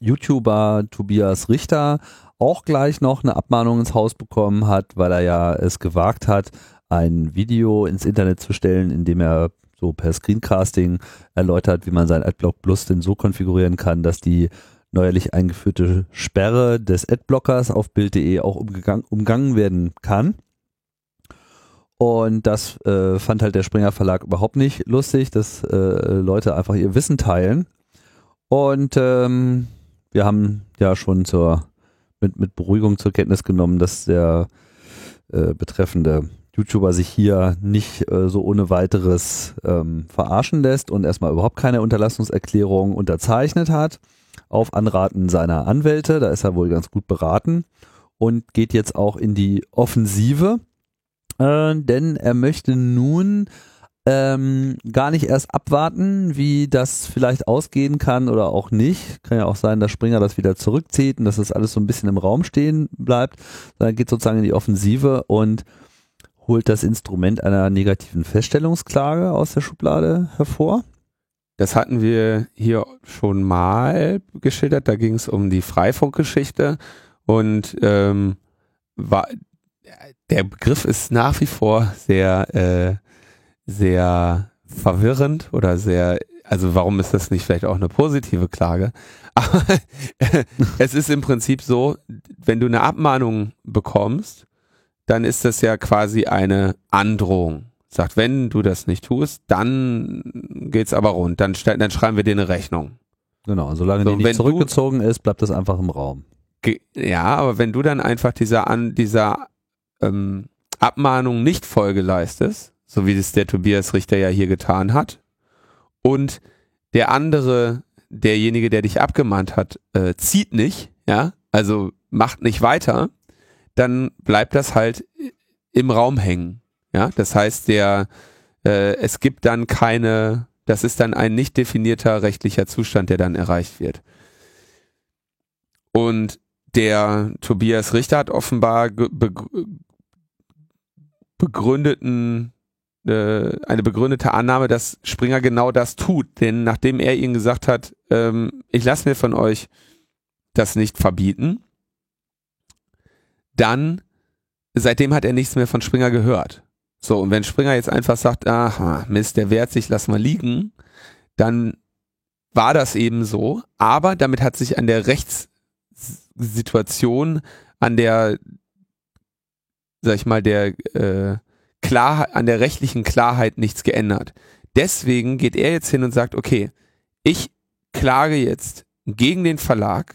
Speaker 1: YouTuber Tobias Richter auch gleich noch eine Abmahnung ins Haus bekommen hat, weil er ja es gewagt hat, ein Video ins Internet zu stellen, in dem er so per Screencasting erläutert, wie man sein Adblock Plus denn so konfigurieren kann, dass die neuerlich eingeführte Sperre des Adblockers auf Bild.de auch umgegangen, umgangen werden kann. Und das äh, fand halt der Springer Verlag überhaupt nicht lustig, dass äh, Leute einfach ihr Wissen teilen. Und ähm, wir haben ja schon zur, mit, mit Beruhigung zur Kenntnis genommen, dass der äh, betreffende YouTuber sich hier nicht äh, so ohne weiteres ähm, verarschen lässt und erstmal überhaupt keine Unterlassungserklärung unterzeichnet hat auf Anraten seiner Anwälte. Da ist er wohl ganz gut beraten und geht jetzt auch in die Offensive, äh, denn er möchte nun ähm, gar nicht erst abwarten, wie das vielleicht ausgehen kann oder auch nicht. Kann ja auch sein, dass Springer das wieder zurückzieht und dass das alles so ein bisschen im Raum stehen bleibt. Dann geht sozusagen in die Offensive und holt das Instrument einer negativen Feststellungsklage aus der Schublade hervor.
Speaker 2: Das hatten wir hier schon mal geschildert. Da ging es um die Freifunkgeschichte und ähm, war, der Begriff ist nach wie vor sehr, äh, sehr verwirrend oder sehr, also warum ist das nicht vielleicht auch eine positive Klage? [LAUGHS] Aber es ist im Prinzip so, wenn du eine Abmahnung bekommst, dann ist das ja quasi eine Androhung sagt, wenn du das nicht tust, dann geht's aber rund, dann, dann schreiben wir dir eine Rechnung.
Speaker 1: Genau, solange so, die nicht zurückgezogen du, ist, bleibt das einfach im Raum.
Speaker 2: Ja, aber wenn du dann einfach dieser, an, dieser ähm, Abmahnung nicht Folge leistest, so wie das der Tobias Richter ja hier getan hat, und der andere, derjenige, der dich abgemahnt hat, äh, zieht nicht, ja, also macht nicht weiter, dann bleibt das halt im Raum hängen. Ja, das heißt, der, äh, es gibt dann keine, das ist dann ein nicht definierter rechtlicher Zustand, der dann erreicht wird. Und der Tobias Richter hat offenbar begründeten äh, eine begründete Annahme, dass Springer genau das tut. Denn nachdem er ihnen gesagt hat, ähm, ich lasse mir von euch das nicht verbieten, dann seitdem hat er nichts mehr von Springer gehört. So, und wenn Springer jetzt einfach sagt, aha, Mist, der wehrt sich, lass mal liegen, dann war das eben so, aber damit hat sich an der Rechtssituation, an der, sag ich mal, der äh, klar, an der rechtlichen Klarheit nichts geändert. Deswegen geht er jetzt hin und sagt, okay, ich klage jetzt gegen den Verlag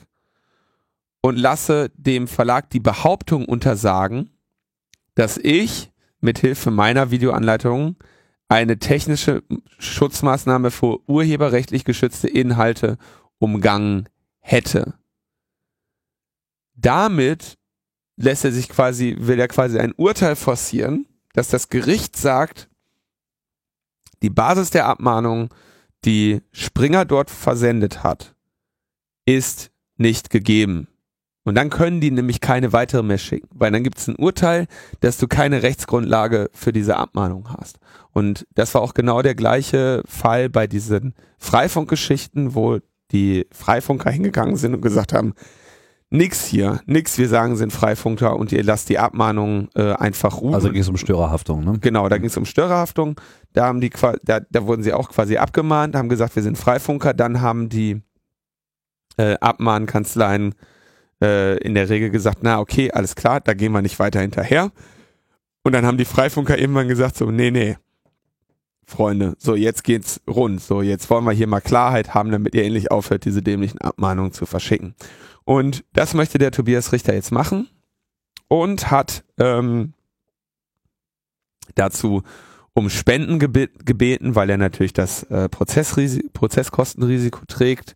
Speaker 2: und lasse dem Verlag die Behauptung untersagen, dass ich mithilfe meiner Videoanleitung eine technische Schutzmaßnahme für urheberrechtlich geschützte Inhalte umgangen hätte. Damit lässt er sich quasi, will er quasi ein Urteil forcieren, dass das Gericht sagt, die Basis der Abmahnung, die Springer dort versendet hat, ist nicht gegeben. Und dann können die nämlich keine weitere mehr schicken, weil dann gibt es ein Urteil, dass du keine Rechtsgrundlage für diese Abmahnung hast. Und das war auch genau der gleiche Fall bei diesen Freifunkgeschichten, wo die Freifunker hingegangen sind und gesagt haben, nix hier, nix, wir sagen sind Freifunker und ihr lasst die Abmahnung äh, einfach ruhen.
Speaker 1: Also ging es um Störerhaftung, ne?
Speaker 2: Genau, da ging es um Störerhaftung. Da haben die da, da wurden sie auch quasi abgemahnt, haben gesagt, wir sind Freifunker. Dann haben die äh, Abmahnkanzleien äh, in der Regel gesagt, na okay, alles klar, da gehen wir nicht weiter hinterher. Und dann haben die Freifunker irgendwann gesagt, so, nee, nee, Freunde, so jetzt geht's rund. So, jetzt wollen wir hier mal Klarheit haben, damit ihr endlich aufhört, diese dämlichen Abmahnungen zu verschicken. Und das möchte der Tobias Richter jetzt machen und hat ähm, dazu um Spenden gebe gebeten, weil er natürlich das äh, Prozesskostenrisiko trägt.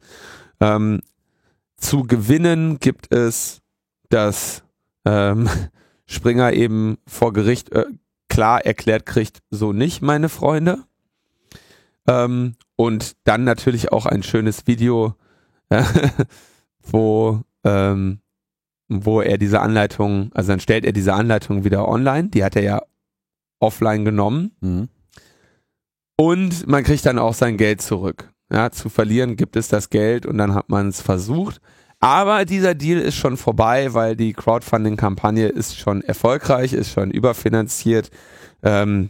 Speaker 2: Ähm, zu gewinnen gibt es, dass ähm, [LAUGHS] Springer eben vor Gericht äh, klar erklärt kriegt, so nicht, meine Freunde. Ähm, und dann natürlich auch ein schönes Video, äh, [LAUGHS] wo, ähm, wo er diese Anleitung, also dann stellt er diese Anleitung wieder online, die hat er ja offline genommen
Speaker 1: Mhm.
Speaker 2: und man kriegt dann auch sein Geld zurück. Ja, zu verlieren gibt es das Geld und dann hat man es versucht. Aber dieser Deal ist schon vorbei, weil die Crowdfunding-Kampagne ist schon erfolgreich, ist schon überfinanziert. Ähm,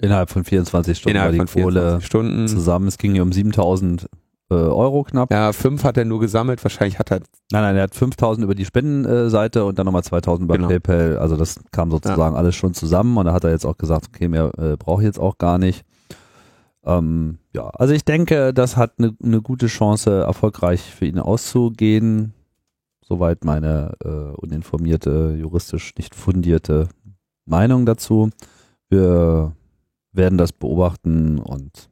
Speaker 1: Innerhalb von 24 Stunden
Speaker 2: innerhalb
Speaker 1: war die
Speaker 2: von
Speaker 1: Kohle
Speaker 2: 24 Stunden.
Speaker 1: zusammen. Es ging hier um 7000 äh, Euro knapp.
Speaker 2: Ja, fünf hat er nur gesammelt. Wahrscheinlich hat er
Speaker 1: Nein, nein, er hat 5000 über die Spendenseite und dann nochmal 2000 über
Speaker 2: Genau.
Speaker 1: PayPal. Also das kam sozusagen alles schon zusammen und da hat er jetzt auch gesagt, okay, mehr äh, brauche ich jetzt auch gar nicht. Ähm, ja, also ich denke, das hat eine ne gute Chance, erfolgreich für ihn auszugehen. Soweit meine äh, uninformierte, juristisch nicht fundierte Meinung dazu. Wir werden das beobachten und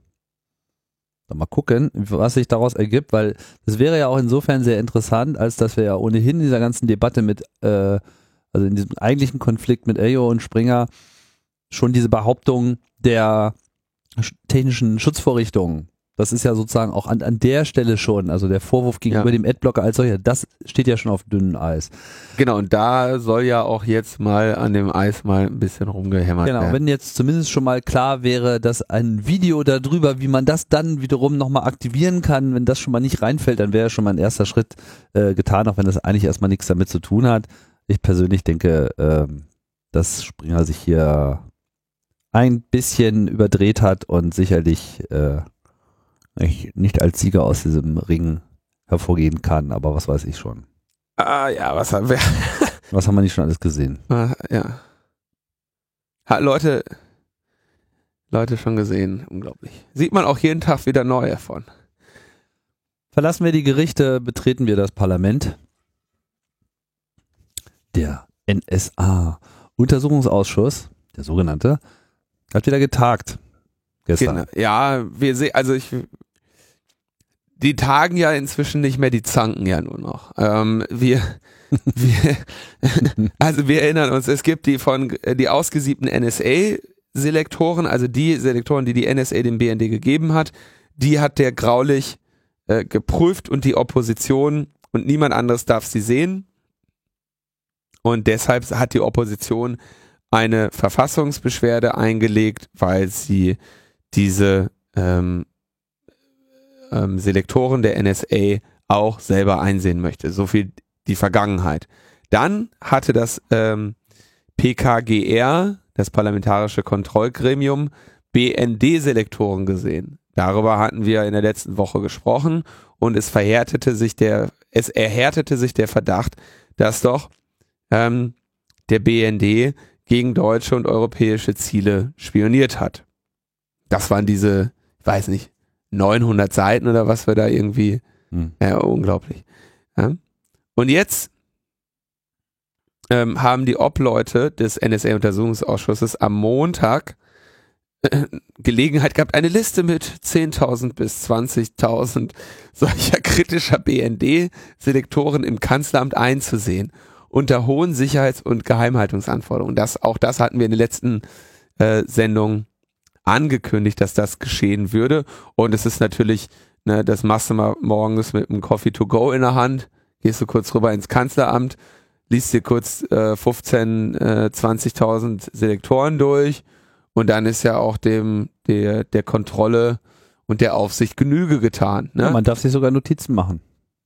Speaker 1: dann mal gucken, was sich daraus ergibt, weil das wäre ja auch insofern sehr interessant, als dass wir ja ohnehin in dieser ganzen Debatte mit, äh, also in diesem eigentlichen Konflikt mit Elio und Springer schon diese Behauptung der technischen Schutzvorrichtungen, das ist ja sozusagen auch an, an der Stelle schon, also der Vorwurf gegenüber
Speaker 2: Ja.
Speaker 1: dem Adblocker als solcher, das steht ja schon auf dünnem Eis.
Speaker 2: Genau, und da soll ja auch jetzt mal an dem Eis mal ein bisschen rumgehämmert
Speaker 1: Genau,
Speaker 2: werden.
Speaker 1: wenn jetzt zumindest schon mal klar wäre, dass ein Video darüber, wie man das dann wiederum nochmal aktivieren kann, wenn das schon mal nicht reinfällt, dann wäre schon mal ein erster Schritt äh, getan, auch wenn das eigentlich erstmal nichts damit zu tun hat. Ich persönlich denke, ähm, dass Springer sich hier ein bisschen überdreht hat und sicherlich äh, nicht, als Sieger aus diesem Ring hervorgehen kann, aber was weiß ich schon.
Speaker 2: Ah ja, was haben wir? [LAUGHS]
Speaker 1: Was haben wir nicht schon alles gesehen?
Speaker 2: Ah, ja. Hat Leute, Leute schon gesehen, unglaublich. Sieht man auch jeden Tag wieder neue von.
Speaker 1: Verlassen wir die Gerichte, betreten wir das Parlament. Der NSA-Untersuchungsausschuss, der sogenannte, hat wieder getagt. Gestern.
Speaker 2: Ja, wir sehen, also ich, die tagen ja inzwischen nicht mehr, die zanken ja nur noch. Ähm, wir, [LAUGHS] wir, also wir erinnern uns, es gibt die von, die ausgesiebten NSA-Selektoren, also die Selektoren, die die NSA dem BND gegeben hat, die hat der graulich äh, geprüft und die Opposition und niemand anderes darf sie sehen. Und deshalb hat die Opposition eine Verfassungsbeschwerde eingelegt, weil sie diese ähm, ähm, Selektoren der NSA auch selber einsehen möchte. So viel die Vergangenheit. Dann hatte das ähm, PKGR, das Parlamentarische Kontrollgremium, BND-Selektoren gesehen. Darüber hatten wir in der letzten Woche gesprochen und es verhärtete sich der, es erhärtete sich der Verdacht, dass doch ähm, der BND gegen deutsche und europäische Ziele spioniert hat. Das waren diese, ich weiß nicht, 900 Seiten oder was wir da irgendwie,
Speaker 1: Hm.
Speaker 2: ja, unglaublich. Ja. Und jetzt ähm, haben die Obleute des NSA-Untersuchungsausschusses am Montag äh, Gelegenheit gehabt, eine Liste mit 10.000 bis 20.000 solcher kritischer BND-Selektoren im Kanzleramt einzusehen unter hohen Sicherheits- und Geheimhaltungsanforderungen. Das, auch das hatten wir in der letzten äh, Sendung angekündigt, dass das geschehen würde. Und es ist natürlich, ne, das machst du mal morgens mit einem Coffee to go in der Hand, gehst du kurz rüber ins Kanzleramt, liest dir kurz äh, 15, äh, 20.000 Selektoren durch und dann ist ja auch dem der, der Kontrolle und der Aufsicht Genüge getan. Ne?
Speaker 1: Ja, man darf sich sogar Notizen machen.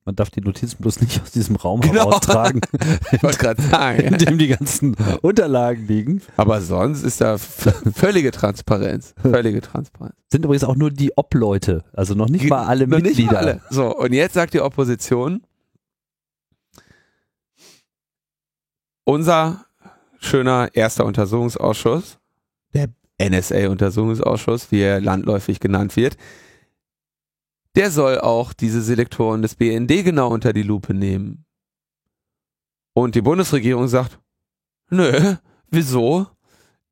Speaker 1: Man darf die Notizen bloß nicht aus diesem Raum
Speaker 2: Genau.
Speaker 1: heraustragen, [LAUGHS]
Speaker 2: ich wollte gerade sagen.
Speaker 1: in dem die ganzen Unterlagen liegen.
Speaker 2: Aber sonst ist da völlige Transparenz. Völlige Transparenz.
Speaker 1: Sind übrigens auch nur die Ob-Leute, also noch nicht mal alle
Speaker 2: Noch nicht
Speaker 1: Mitglieder.
Speaker 2: mal alle. So, und jetzt sagt die Opposition, unser schöner erster Untersuchungsausschuss, der NSA-Untersuchungsausschuss, wie er landläufig genannt wird, der soll auch diese Selektoren des BND genau unter die Lupe nehmen. Und die Bundesregierung sagt, nö, wieso?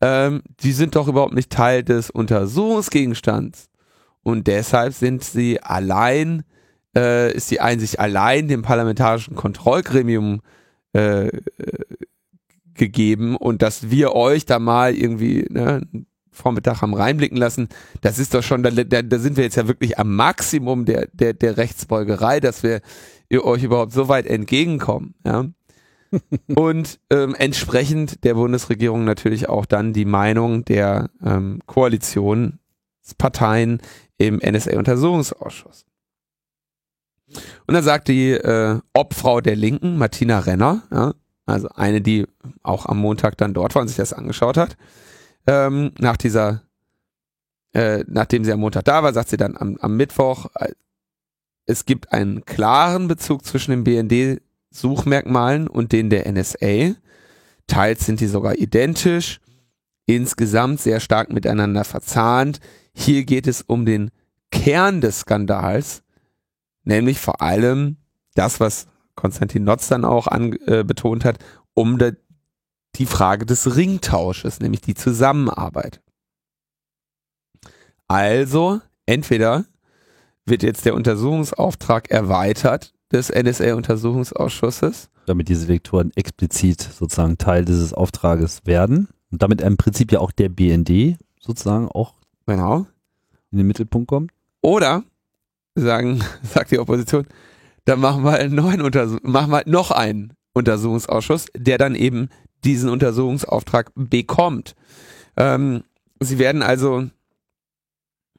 Speaker 2: Ähm, die sind doch überhaupt nicht Teil des Untersuchungsgegenstands. Und deshalb sind sie allein, äh, ist die Einsicht allein dem parlamentarischen Kontrollgremium äh, äh, gegeben und dass wir euch da mal irgendwie ne, Vormittag haben reinblicken lassen, das ist doch schon, da, da, da sind wir jetzt ja wirklich am Maximum der, der, der Rechtsbeugerei, dass wir euch überhaupt so weit entgegenkommen. Ja? [LAUGHS] und ähm, entsprechend der Bundesregierung natürlich auch dann die Meinung der ähm, Koalitionsparteien im NSA-Untersuchungsausschuss. Und dann sagt die äh, Obfrau der Linken, Martina Renner, ja, also eine, die auch am Montag dann dort war und sich das angeschaut hat, ähm, nach dieser, äh, nachdem sie am Montag da war, sagt sie dann am, am Mittwoch, äh, es gibt einen klaren Bezug zwischen den BND-Suchmerkmalen und denen der NSA. Teils sind die sogar identisch, insgesamt sehr stark miteinander verzahnt. Hier geht es um den Kern des Skandals, nämlich vor allem das, was Konstantin Notz dann auch an, äh, betont hat, um de, die Frage des Ringtausches, nämlich die Zusammenarbeit. Also, entweder wird jetzt der Untersuchungsauftrag erweitert des NSA-Untersuchungsausschusses,
Speaker 1: damit die Selektoren explizit sozusagen Teil dieses Auftrages werden und damit im Prinzip ja auch der BND sozusagen auch
Speaker 2: genau,
Speaker 1: in den Mittelpunkt kommt.
Speaker 2: oder sagen, [LAUGHS] sagt die Opposition, dann machen wir einen neuen Untersuch machen wir noch einen Untersuchungsausschuss, der dann eben diesen Untersuchungsauftrag bekommt. Ähm, sie werden also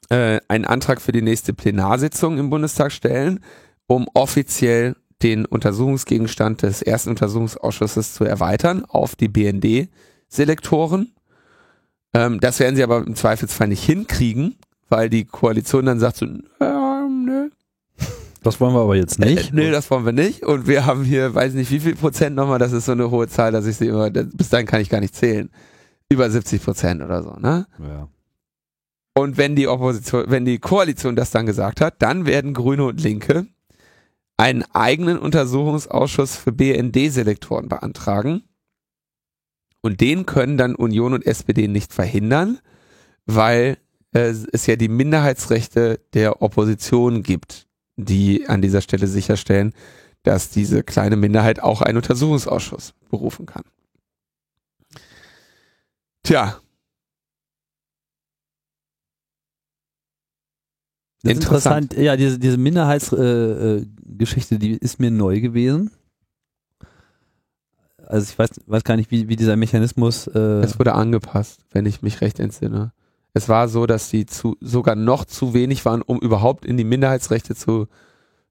Speaker 2: äh, einen Antrag für die nächste Plenarsitzung im Bundestag stellen, um offiziell den Untersuchungsgegenstand des ersten Untersuchungsausschusses zu erweitern auf die BND-Selektoren. Ähm, das werden sie aber im Zweifelsfall nicht hinkriegen, weil die Koalition dann sagt so, nö,
Speaker 1: Das wollen wir aber jetzt nicht.
Speaker 2: äh, nee, das wollen wir nicht. Und wir haben hier, weiß nicht wie viel Prozent nochmal, das ist so eine hohe Zahl, dass ich sie immer, bis dahin kann ich gar nicht zählen. Über 70 Prozent oder so, ne?
Speaker 1: ja.
Speaker 2: Und wenn die Opposition, wenn die Koalition das dann gesagt hat, dann werden Grüne und Linke einen eigenen Untersuchungsausschuss für BND-Selektoren beantragen. Und den können dann Union und SPD nicht verhindern, weil äh, es ja die Minderheitsrechte der Opposition gibt, die an dieser Stelle sicherstellen, dass diese kleine Minderheit auch einen Untersuchungsausschuss berufen kann. Tja,
Speaker 1: Das
Speaker 2: Interessant.
Speaker 1: interessant. Ja, diese, diese Minderheitsgeschichte, äh, Geschichte, die ist mir neu gewesen. Also ich weiß, weiß gar nicht, wie, wie dieser Mechanismus. Äh,
Speaker 2: Es wurde angepasst, wenn ich mich recht entsinne. Es war so, dass sie zu, sogar noch zu wenig waren, um überhaupt in die Minderheitsrechte zu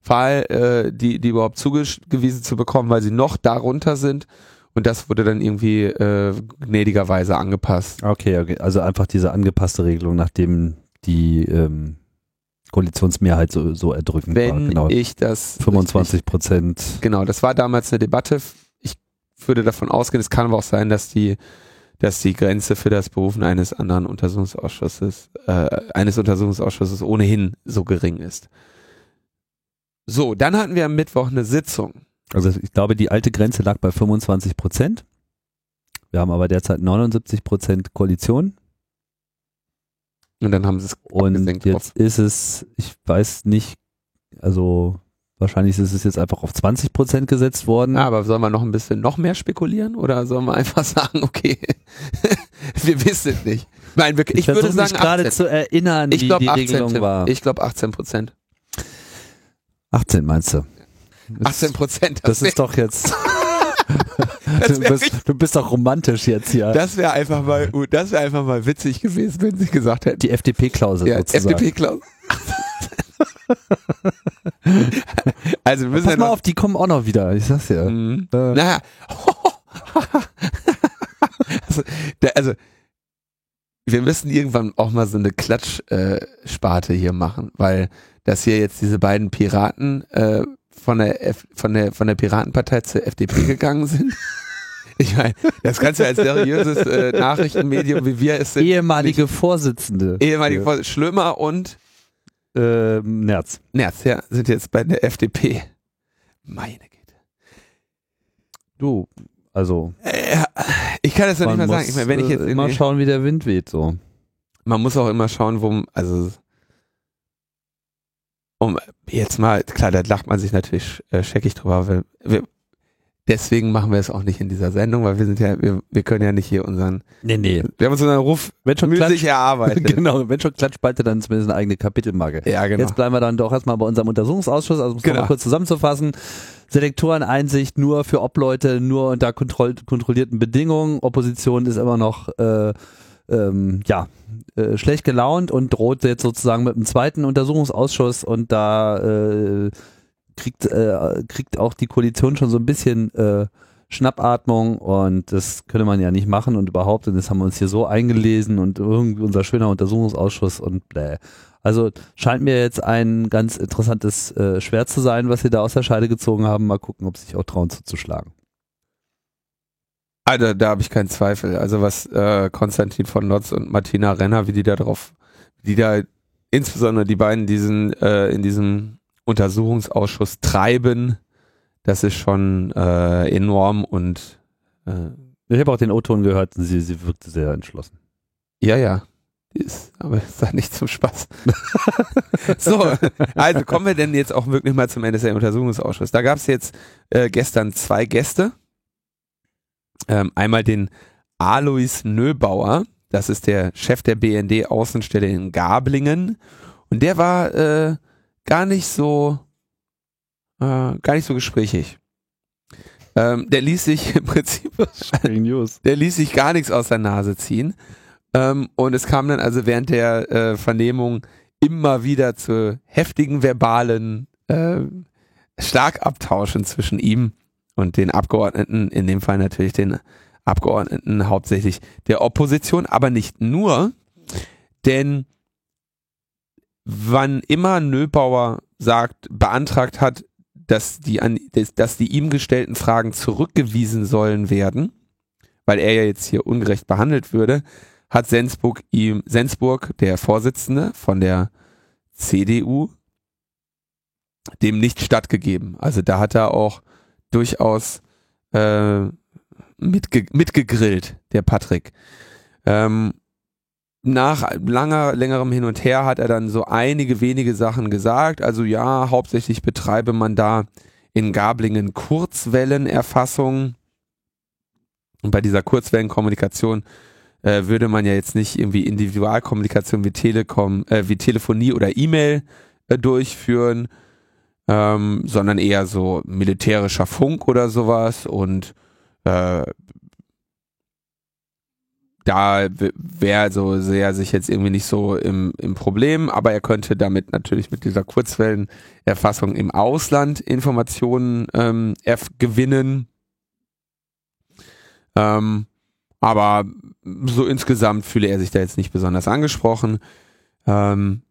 Speaker 2: Fall, äh, die, die überhaupt zugewiesen zu bekommen, weil sie noch darunter sind. Und das wurde dann irgendwie äh, gnädigerweise angepasst.
Speaker 1: okay, okay, also einfach diese angepasste Regelung, nachdem die ähm, Koalitionsmehrheit so, so erdrückend war.
Speaker 2: Wenn
Speaker 1: Genau.
Speaker 2: ich das
Speaker 1: 25 Prozent.
Speaker 2: Genau, das war damals eine Debatte. Ich würde davon ausgehen, es kann aber auch sein, dass die, dass die Grenze für das Berufen eines anderen Untersuchungsausschusses, äh, eines Untersuchungsausschusses ohnehin so gering ist. So, dann hatten wir am Mittwoch eine Sitzung.
Speaker 1: Also ich glaube, die alte Grenze lag bei 25 Prozent. Wir haben aber derzeit 79 Prozent Koalition.
Speaker 2: Und dann haben sie es
Speaker 1: Und jetzt ist es, ich weiß nicht, also wahrscheinlich ist es jetzt einfach auf 20 Prozent gesetzt worden.
Speaker 2: Ja, aber sollen wir noch ein bisschen noch mehr spekulieren oder sollen wir einfach [LAUGHS] sagen, okay, [LAUGHS] wir wissen es nicht. Nein, wir, ich, würde
Speaker 1: versuche mich
Speaker 2: sagen
Speaker 1: gerade
Speaker 2: 18.
Speaker 1: zu erinnern,
Speaker 2: Ich
Speaker 1: wie
Speaker 2: glaube
Speaker 1: die
Speaker 2: 18.
Speaker 1: Regelung war.
Speaker 2: Ich glaube 18 Prozent.
Speaker 1: 18 meinst du? Das-
Speaker 2: 18 Prozent.
Speaker 1: Das ist doch jetzt. [LAUGHS]
Speaker 2: Das
Speaker 1: du, bist, du bist doch romantisch jetzt hier.
Speaker 2: Das wäre einfach mal, das wäre einfach mal witzig gewesen, wenn sie gesagt hätten.
Speaker 1: die FDP-Klausel
Speaker 2: ja. FDP-Klausel. Also wir müssen
Speaker 1: Pass mal auf, die kommen auch noch wieder. Ich sag's ja.
Speaker 2: Mhm.
Speaker 1: Äh.
Speaker 2: Naja. [LAUGHS] also, der, also, wir müssen irgendwann auch mal so eine Klatschsparte äh, hier machen, weil dass hier jetzt diese beiden Piraten äh, von der F von der von der Piratenpartei zur FDP [LAUGHS] gegangen sind. Ich meine, das kannst du als seriöses äh, Nachrichtenmedium wie wir es sind.
Speaker 1: Ehemalige Vorsitzende.
Speaker 2: Ehemalige Vor Schlömer und
Speaker 1: Ähm, Nerz.
Speaker 2: Nerz, ja, sind jetzt bei der FDP. Meine Güte.
Speaker 1: Du, also.
Speaker 2: Äh, ich kann das doch nicht mal sagen. Ich meine, wenn ich jetzt
Speaker 1: äh, immer
Speaker 2: irgendwie-
Speaker 1: schauen, wie der Wind weht, so.
Speaker 2: man muss auch immer schauen, wo, also, um jetzt mal, klar, da lacht man sich natürlich äh, scheckig drüber, weil wir, deswegen machen wir es auch nicht in dieser Sendung, weil wir sind ja, wir, wir können ja nicht hier unseren,
Speaker 1: Nee, nee.
Speaker 2: wir haben uns unseren Ruf
Speaker 1: Wenn schon
Speaker 2: müßig
Speaker 1: Klatsch,
Speaker 2: erarbeitet. [LAUGHS]
Speaker 1: genau, wenn schon Klatschspalte, dann zumindest eine eigene Kapitelmarke.
Speaker 2: Ja, genau.
Speaker 1: Jetzt bleiben wir dann doch erstmal bei unserem Untersuchungsausschuss, also um es
Speaker 2: Genau.
Speaker 1: nochmal kurz zusammenzufassen. Selektoreneinsicht nur für Obleute, nur unter kontroll kontrollierten Bedingungen. Opposition ist immer noch äh, ähm, ja, äh, schlecht gelaunt und droht jetzt sozusagen mit einem zweiten Untersuchungsausschuss und da äh, kriegt, äh, kriegt auch die Koalition schon so ein bisschen äh, Schnappatmung und das könnte man ja nicht machen und überhaupt, und das haben wir uns hier so eingelesen und irgendwie unser schöner Untersuchungsausschuss und bläh. Also scheint mir jetzt ein ganz interessantes äh, Schwert zu sein, was sie da aus der Scheide gezogen haben. Mal gucken, ob sie sich auch trauen zuzuschlagen.
Speaker 2: Also, da habe ich keinen Zweifel. Also was äh, Konstantin von Notz und Martina Renner, wie die da drauf, die da insbesondere die beiden diesen äh, in diesem Untersuchungsausschuss treiben, das ist schon äh, enorm und äh,
Speaker 1: Ich habe auch den O-Ton gehört sie, sie wirkte sehr entschlossen.
Speaker 2: ja, ja. Ist, aber ist da nicht zum Spaß. [LAUGHS] so, also kommen wir denn jetzt auch wirklich mal zum NSA-Untersuchungsausschuss. Da gab es jetzt äh, gestern zwei Gäste. Ähm, einmal den Alois Nöbauer, das ist der Chef der BND-Außenstelle in Gablingen. Und der war äh, gar nicht so äh, gar nicht so gesprächig. Ähm, der ließ sich im Prinzip der ließ sich gar nichts aus der Nase ziehen. Ähm, und es kam dann also während der äh, Vernehmung immer wieder zu heftigen verbalen äh, Schlagabtauschen zwischen ihm und den Abgeordneten, in dem Fall natürlich den Abgeordneten hauptsächlich der Opposition, aber nicht nur, denn wann immer Nöbauer sagt, beantragt hat, dass die, an, dass, die ihm gestellten Fragen zurückgewiesen sollen werden, weil er ja jetzt hier ungerecht behandelt würde, hat Sensburg ihm, Sensburg, der Vorsitzende von der CDU, dem nicht stattgegeben. Also da hat er auch durchaus äh, mitge mitgegrillt, der Patrick. Ähm, nach langer, längerem Hin und Her hat er dann so einige wenige Sachen gesagt. Also ja, hauptsächlich betreibe man da in Gablingen Kurzwellenerfassung. Und bei dieser Kurzwellenkommunikation äh, würde man ja jetzt nicht irgendwie Individualkommunikation wie Telekom, äh, wie Telefonie oder E-Mail äh, durchführen, ähm, sondern eher so militärischer Funk oder sowas und äh, da wäre so sehr sich jetzt irgendwie nicht so im, im Problem, aber er könnte damit natürlich mit dieser Kurzwellenerfassung im Ausland Informationen ähm, gewinnen. Ähm, aber so insgesamt fühle er sich da jetzt nicht besonders angesprochen. Ähm,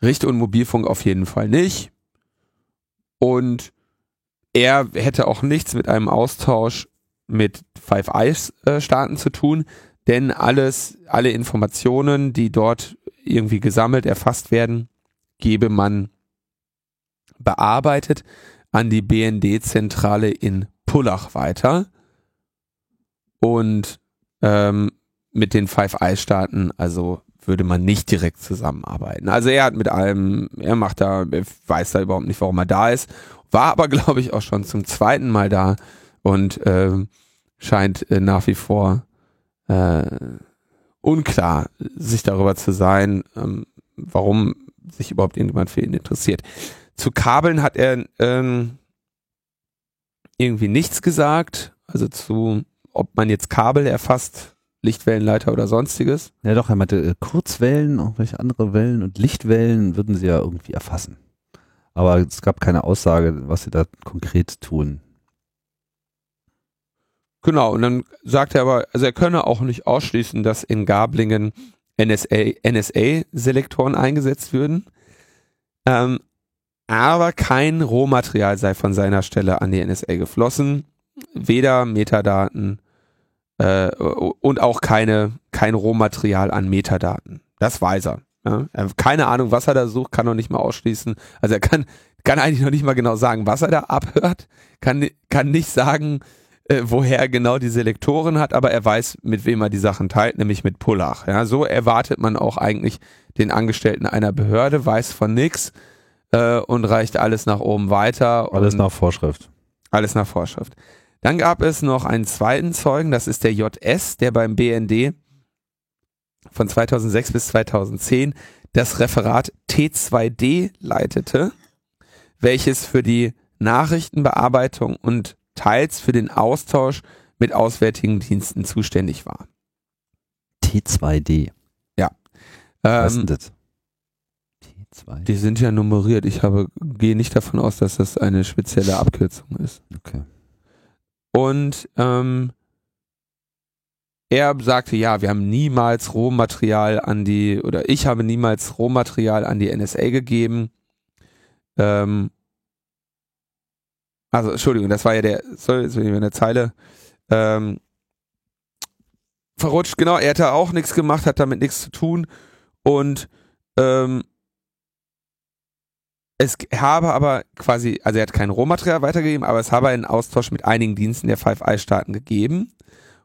Speaker 2: Richt- und Mobilfunk auf jeden Fall nicht. Und er hätte auch nichts mit einem Austausch mit Five Eyes äh, Staaten zu tun, denn alles, alle Informationen, die dort irgendwie gesammelt, erfasst werden, gebe man bearbeitet an die BND-Zentrale in Pullach weiter. Und ähm, mit den Five Eyes Staaten, also würde man nicht direkt zusammenarbeiten. Also er hat mit allem, er macht da, er weiß da überhaupt nicht, warum er da ist, war aber [LAUGHS] glaube ich auch schon zum zweiten Mal da und ähm, scheint äh, nach wie vor äh, unklar sich darüber zu sein, ähm, warum sich überhaupt irgendjemand für ihn interessiert. Zu Kabeln hat er ähm, irgendwie nichts gesagt, also zu, ob man jetzt Kabel erfasst, Lichtwellenleiter oder sonstiges.
Speaker 1: Ja doch, er meinte äh, Kurzwellen, auch welche andere Wellen und Lichtwellen würden sie ja irgendwie erfassen. Aber es gab keine Aussage, was sie da konkret tun.
Speaker 2: Genau, und dann sagt er aber, also er könne auch nicht ausschließen, dass in Gablingen NSA, NSA-Selektoren eingesetzt würden. Ähm, aber kein Rohmaterial sei von seiner Stelle an die NSA geflossen. Weder Metadaten äh, und auch keine, kein Rohmaterial an Metadaten. Das weiß er. Ja? er keine Ahnung, was er da sucht, kann noch nicht mal ausschließen. Also er kann, kann eigentlich noch nicht mal genau sagen, was er da abhört, kann, kann nicht sagen, äh, woher genau die Selektoren hat, aber er weiß, mit wem er die Sachen teilt, nämlich mit Pullach. Ja, so erwartet man auch eigentlich den Angestellten einer Behörde, weiß von nix äh, und reicht alles nach oben weiter.
Speaker 1: Alles nach Vorschrift.
Speaker 2: Alles nach Vorschrift. Dann gab es noch einen zweiten Zeugen, das ist der JS, der beim BND von 2006 bis 2010 das Referat T2D leitete, welches für die Nachrichtenbearbeitung und teils für den Austausch mit auswärtigen Diensten zuständig war.
Speaker 1: T2D.
Speaker 2: Ja.
Speaker 1: Was
Speaker 2: Ähm,
Speaker 1: ist denn das? T2.
Speaker 2: die sind ja nummeriert. Ich habe, gehe nicht davon aus, dass das eine spezielle Abkürzung ist.
Speaker 1: Okay.
Speaker 2: Und ähm, er sagte, ja, wir haben niemals Rohmaterial an die, oder ich habe niemals Rohmaterial an die NSA gegeben. Ähm, also, Entschuldigung, das war ja der, sorry, jetzt bin ich in der Zeile. Ähm, verrutscht, genau, er hatte auch nichts gemacht, hat damit nichts zu tun und ähm, es habe aber quasi, also er hat kein Rohmaterial weitergegeben, aber es habe einen Austausch mit einigen Diensten der Five Eyes Staaten gegeben.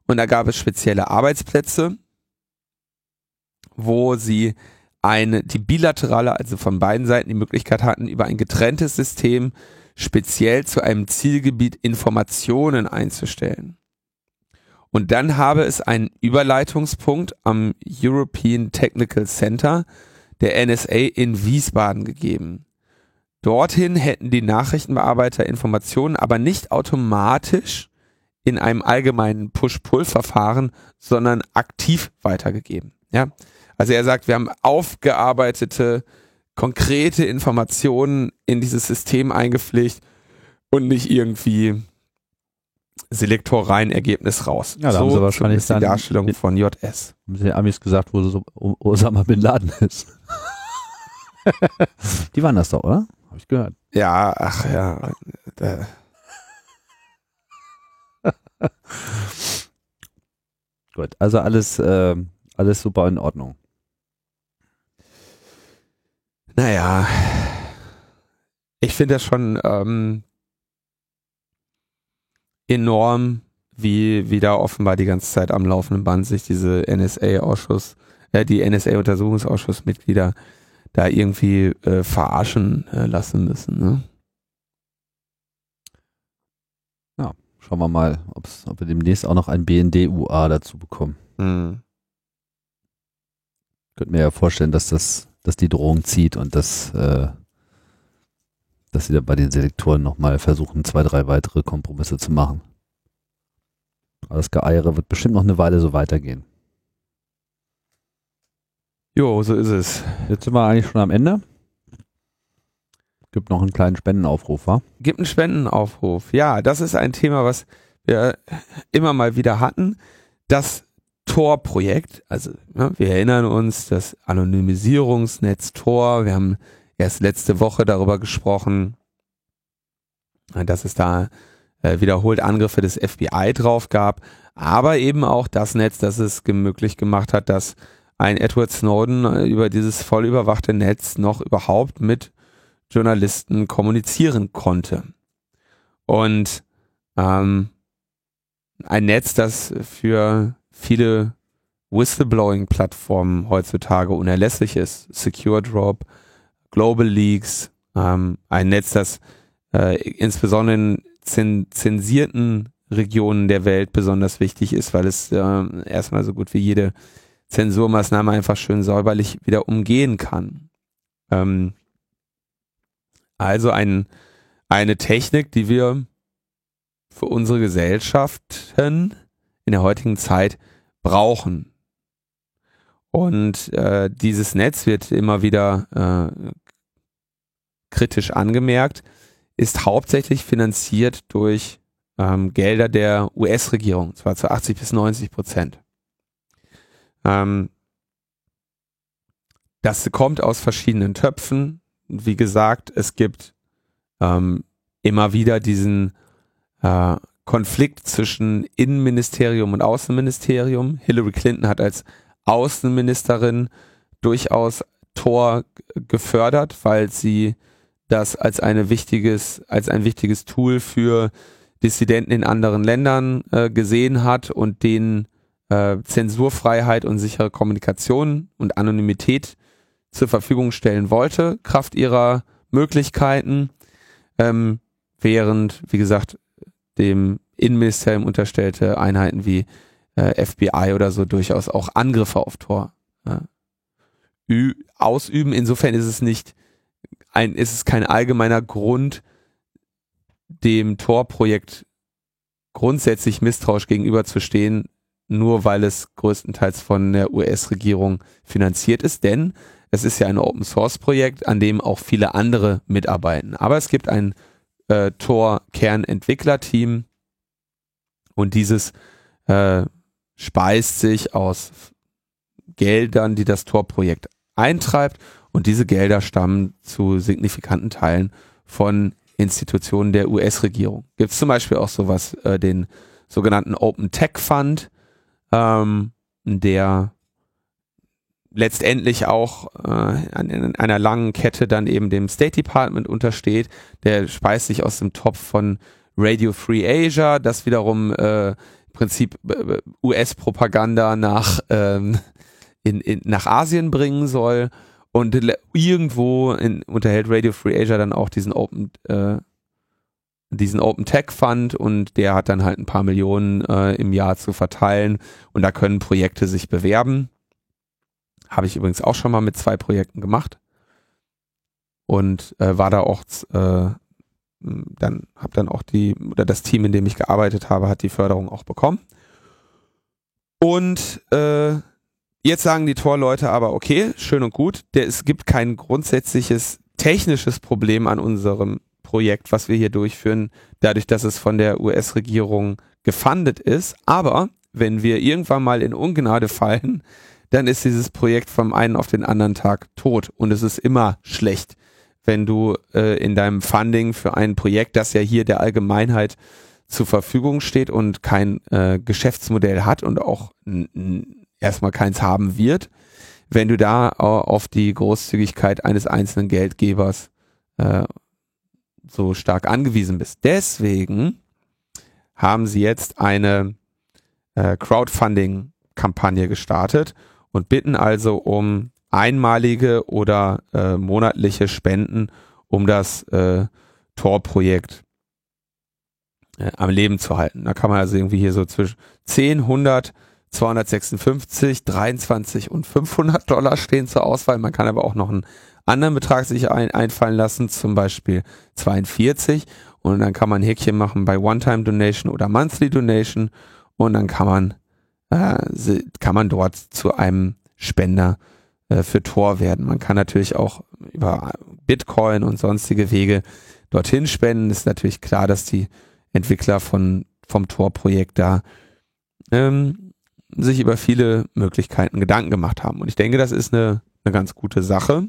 Speaker 2: Und da gab es spezielle Arbeitsplätze, wo sie eine, die bilaterale, also von beiden Seiten die Möglichkeit hatten, über ein getrenntes System speziell zu einem Zielgebiet Informationen einzustellen. Und dann habe es einen Überleitungspunkt am European Technical Center der NSA in Wiesbaden gegeben. Dorthin hätten die Nachrichtenbearbeiter Informationen aber nicht automatisch in einem allgemeinen Push-Pull-Verfahren, sondern aktiv weitergegeben. Ja, also er sagt, wir haben aufgearbeitete, konkrete Informationen in dieses System eingepflegt und nicht irgendwie Selektorein Ergebnis raus.
Speaker 1: Ja, da haben sie wahrscheinlich
Speaker 2: zumindest die
Speaker 1: dann-
Speaker 2: Darstellung von JS.
Speaker 1: Haben sie den Amis gesagt, wo so Osama Bin Laden ist. [LAUGHS] Die waren das doch, oder? Habe ich gehört.
Speaker 2: Ja, ach ja. [LAUGHS]
Speaker 1: Gut, also alles, äh, alles super in Ordnung.
Speaker 2: Naja, ich finde das schon ähm, enorm, wie, wie da offenbar die ganze Zeit am laufenden Band sich diese NSA-Ausschuss, äh, die NSA-Untersuchungsausschussmitglieder da irgendwie äh, verarschen äh, lassen müssen. Ne?
Speaker 1: Schauen wir mal, ob wir demnächst auch noch ein BND-UA dazu bekommen.
Speaker 2: Hm.
Speaker 1: Könnte mir ja vorstellen, dass das, dass die Drohung zieht und dass, äh, dass sie da bei den Selektoren nochmal versuchen, zwei, drei weitere Kompromisse zu machen. Aber das Geeiere wird bestimmt noch eine Weile so weitergehen.
Speaker 2: Jo, so ist es.
Speaker 1: Jetzt sind wir eigentlich schon am Ende. Gibt noch einen kleinen Spendenaufruf, wa?
Speaker 2: Gibt einen Spendenaufruf. Ja, das ist ein Thema, was wir immer mal wieder hatten. Das Tor-Projekt, also ne, wir erinnern uns, das Anonymisierungsnetz Tor, wir haben erst letzte Woche darüber gesprochen, dass es da äh, wiederholt Angriffe des FBI drauf gab, aber eben auch das Netz, das es möglich gemacht hat, dass ein Edward Snowden äh, über dieses voll überwachte Netz noch überhaupt mit Journalisten kommunizieren konnte. Und ähm, ein Netz, das für viele Whistleblowing-Plattformen heutzutage unerlässlich ist. Secure Drop, Global Leaks, ähm, ein Netz, das äh, insbesondere in zen zensierten Regionen der Welt besonders wichtig ist, weil es äh, erstmal so gut wie jede Zensurmaßnahme einfach schön säuberlich wieder umgehen kann. Ähm, also ein, eine Technik, die wir für unsere Gesellschaften in der heutigen Zeit brauchen. Und äh, dieses Netz wird immer wieder äh, kritisch angemerkt, ist hauptsächlich finanziert durch ähm, Gelder der US-Regierung, zwar zu 80 bis 90 Prozent. Ähm, das kommt aus verschiedenen Töpfen. Wie gesagt, es gibt ähm, immer wieder diesen äh, Konflikt zwischen Innenministerium und Außenministerium. Hillary Clinton hat als Außenministerin durchaus Tor gefördert, weil sie das als eine wichtiges, als ein wichtiges Tool für Dissidenten in anderen Ländern äh, gesehen hat und denen äh, Zensurfreiheit und sichere Kommunikation und Anonymität zur Verfügung stellen wollte, Kraft ihrer Möglichkeiten, ähm, während, wie gesagt, dem Innenministerium unterstellte Einheiten wie äh, FBI oder so durchaus auch Angriffe auf Tor äh, ausüben. Insofern ist es nicht ein, ist es kein allgemeiner Grund, dem Tor-Projekt grundsätzlich misstrauisch gegenüberzustehen, nur weil es größtenteils von der US-Regierung finanziert ist, denn es ist ja ein Open-Source-Projekt, an dem auch viele andere mitarbeiten. Aber es gibt ein äh, Tor-Kernentwicklerteam und dieses äh, speist sich aus Geldern, die das Tor-Projekt eintreibt und diese Gelder stammen zu signifikanten Teilen von Institutionen der US-Regierung. Gibt es zum Beispiel auch sowas, äh, den sogenannten Open Tech Fund, ähm, der letztendlich auch äh, in einer langen Kette dann eben dem State Department untersteht. Der speist sich aus dem Topf von Radio Free Asia, das wiederum äh, im Prinzip äh, US-Propaganda nach, ähm, in, in, nach Asien bringen soll. Und irgendwo in, unterhält Radio Free Asia dann auch diesen Open, äh, diesen Open Tech Fund und der hat dann halt ein paar Millionen äh, im Jahr zu verteilen und da können Projekte sich bewerben. Habe ich übrigens auch schon mal mit zwei Projekten gemacht und äh, war da auch äh, dann habe dann auch die oder das Team, in dem ich gearbeitet habe, hat die Förderung auch bekommen. Und äh, Jetzt sagen die Torleute aber, okay, schön und gut, der, es gibt kein grundsätzliches technisches Problem an unserem Projekt, was wir hier durchführen, dadurch, dass es von der US-Regierung gefundet ist. Aber wenn wir irgendwann mal in Ungnade fallen, dann ist dieses Projekt vom einen auf den anderen Tag tot. Und es ist immer schlecht, wenn du äh, in deinem Funding für ein Projekt, das ja hier der Allgemeinheit zur Verfügung steht und kein äh, Geschäftsmodell hat und auch erstmal keins haben wird, wenn du da auf die Großzügigkeit eines einzelnen Geldgebers äh, so stark angewiesen bist. Deswegen haben sie jetzt eine äh, Crowdfunding-Kampagne gestartet und bitten also um einmalige oder äh, monatliche Spenden, um das äh, Tor-Projekt äh, am Leben zu halten. Da kann man also irgendwie hier so zwischen 10, 100 256, 23 und 500 Dollar stehen zur Auswahl. Man kann aber auch noch einen anderen Betrag sich ein, einfallen lassen, zum Beispiel 42. Und dann kann man ein Häkchen machen bei One-Time Donation oder Monthly Donation. Und dann kann man, äh, kann man dort zu einem Spender äh, für Tor werden. Man kann natürlich auch über Bitcoin und sonstige Wege dorthin spenden. Ist natürlich klar, dass die Entwickler von, vom Tor-Projekt da ähm, sich über viele Möglichkeiten Gedanken gemacht haben. Und ich denke, das ist eine, eine ganz gute Sache.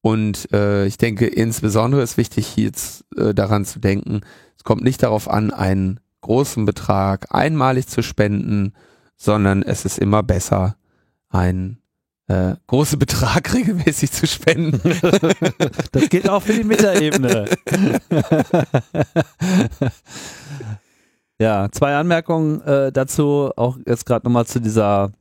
Speaker 2: Und äh, ich denke, insbesondere ist wichtig, hier jetzt, äh, daran zu denken, es kommt nicht darauf an, einen großen Betrag einmalig zu spenden, sondern es ist immer besser, einen äh, großen Betrag [LAUGHS] regelmäßig zu spenden. [LAUGHS]
Speaker 1: das gilt auch für die Metaebene. [LAUGHS] Ja, zwei Anmerkungen äh, dazu, auch jetzt gerade nochmal zu dieser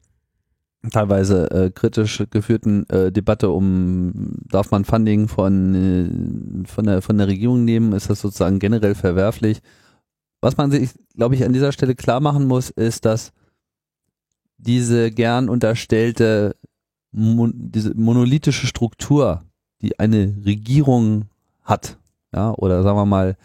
Speaker 1: teilweise äh, kritisch geführten äh, Debatte um, darf man Funding von, äh, von, der, von der Regierung nehmen, ist das sozusagen generell verwerflich. Was man sich, glaube ich, an dieser Stelle klar machen muss, ist, dass diese gern unterstellte, mon, diese monolithische Struktur, die eine Regierung hat, ja, oder sagen wir mal,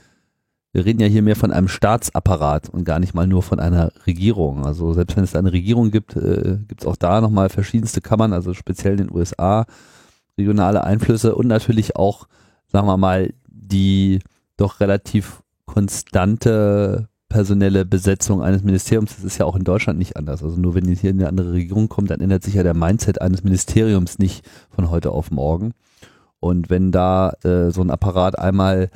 Speaker 1: wir reden ja hier mehr von einem Staatsapparat und gar nicht mal nur von einer Regierung. Also selbst wenn es eine Regierung gibt, äh, gibt es auch da nochmal verschiedenste Kammern, also speziell in den USA, regionale Einflüsse und natürlich auch, sagen wir mal, die doch relativ konstante personelle Besetzung eines Ministeriums. Das ist ja auch in Deutschland nicht anders. Also nur wenn hier eine andere Regierung kommt, dann ändert sich ja der Mindset eines Ministeriums nicht von heute auf morgen. Und wenn da äh, so ein Apparat einmal